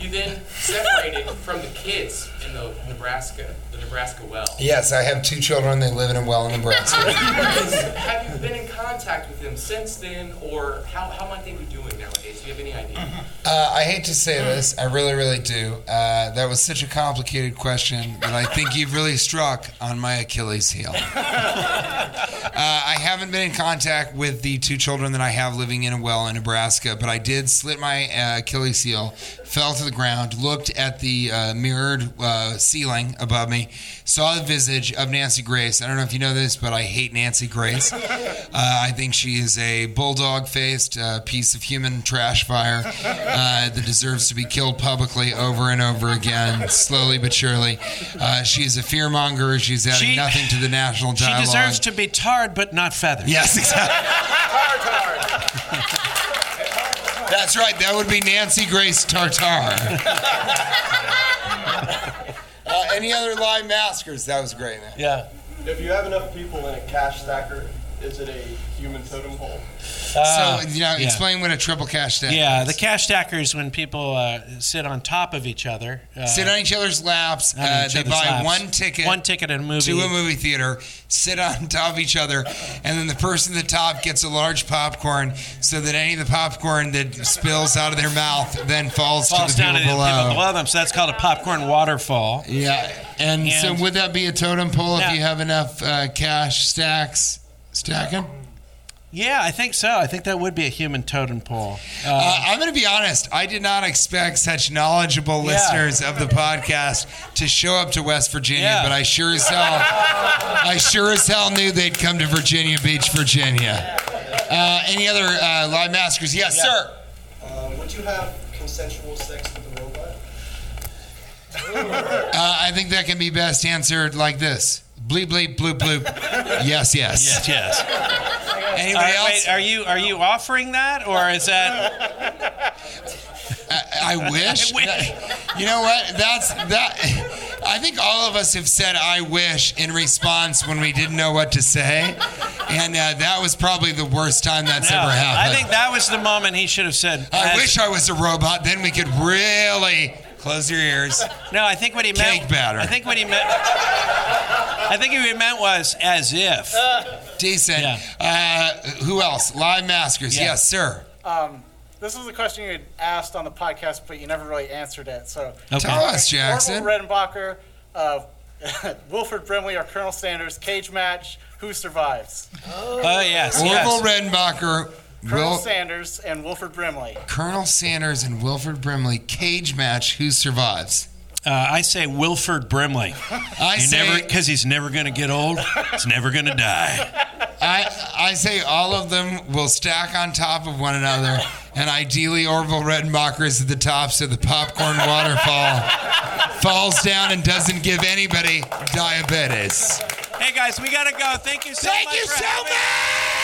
You then separated from the kids in the Nebraska, the Nebraska well. Yes, I have two children. They live in a well in Nebraska. Have you been in contact with them since then, or how, how might they be doing nowadays? Do you have any idea? Uh, I hate to say this, I really, really do. Uh, that was such a complicated question that I think you've really struck on my Achilles heel. Uh, I haven't been in contact with the two children that I have living in a well in Nebraska, but I did slit my uh, Achilles heel, fell to the ground, looked at the uh, mirrored uh, ceiling above me, saw the visage of Nancy Grace. I don't know if you know this, but I hate Nancy Grace. Uh, I think she is a bulldog faced uh, piece of human trash fire uh, that deserves to be killed publicly over and over again, slowly but surely. Uh, she is a fearmonger. She's adding She- nothing to the national She deserves to be tarred but not feathered. Yes, exactly. That's right. That would be Nancy Grace Tartar. uh, any other live maskers? That was great, man. Yeah. If you have enough people in a cash stacker, is it a human totem pole? Uh, so, you know, yeah. explain what a triple cash stack Yeah, is. the cash stackers when people uh, sit on top of each other. Uh, Sit on each other's laps. Uh, each they other's buy laps. one ticket. One ticket at a movie. to a movie theater, sit on top of each other, and then the person at the top gets a large popcorn so that any of the popcorn that spills out of their mouth then falls, falls to the down people to the below. people below them. So that's called a popcorn waterfall. Yeah, and, so would that be a totem pole if you have enough uh, cash stacks stacking? Yeah, I think so. I think that would be a human totem pole. Uh, Uh, I'm going to be honest. I did not expect such knowledgeable Yeah. listeners of the podcast to show up to West Virginia, Yeah. but I sure as hell, I sure as hell knew they'd come to Virginia Beach, Virginia. Uh, any other uh, live maskers? Yes, Yeah. sir. Um, would you have consensual sex with a robot? Uh, I think that can be best answered like this: bleep, bleep, bloop, bloop. Yes, yes. yes, yes. Anybody Uh, else? wait, are you are you offering that, or is that? I, I wish. I wish. You know what? That's that. I think all of us have said "I wish" in response when we didn't know what to say, and uh, that was probably the worst time that's No, ever happened. I think that was the moment he should have said. I wish I was a robot. Then we could really close your ears. No, I think what he meant. Cake batter. I think what he meant. I think what he meant was as if. Decent. Yeah. Uh, who else? Live maskers. Yeah. Yes, sir. Um, this is a question you had asked on the podcast, but you never really answered it. So, Okay. Tell us, Jackson. Orville Redenbacher, uh, Wilford Brimley, or Colonel Sanders, cage match. Who survives? Oh yes, Orville yes. Redenbacher, Colonel Will, Sanders and Wilford Brimley. Colonel Sanders, and Wilford Brimley cage match. Who survives? Uh, I say Wilford Brimley. I You say. because he's never going to get old. He's never going to die. I, I say all of them will stack on top of one another, and ideally Orville Redenbacher is at the top, so the popcorn waterfall falls down and doesn't give anybody diabetes. Hey guys, we got to go. Thank you so Thank much. Thank you for so having- much!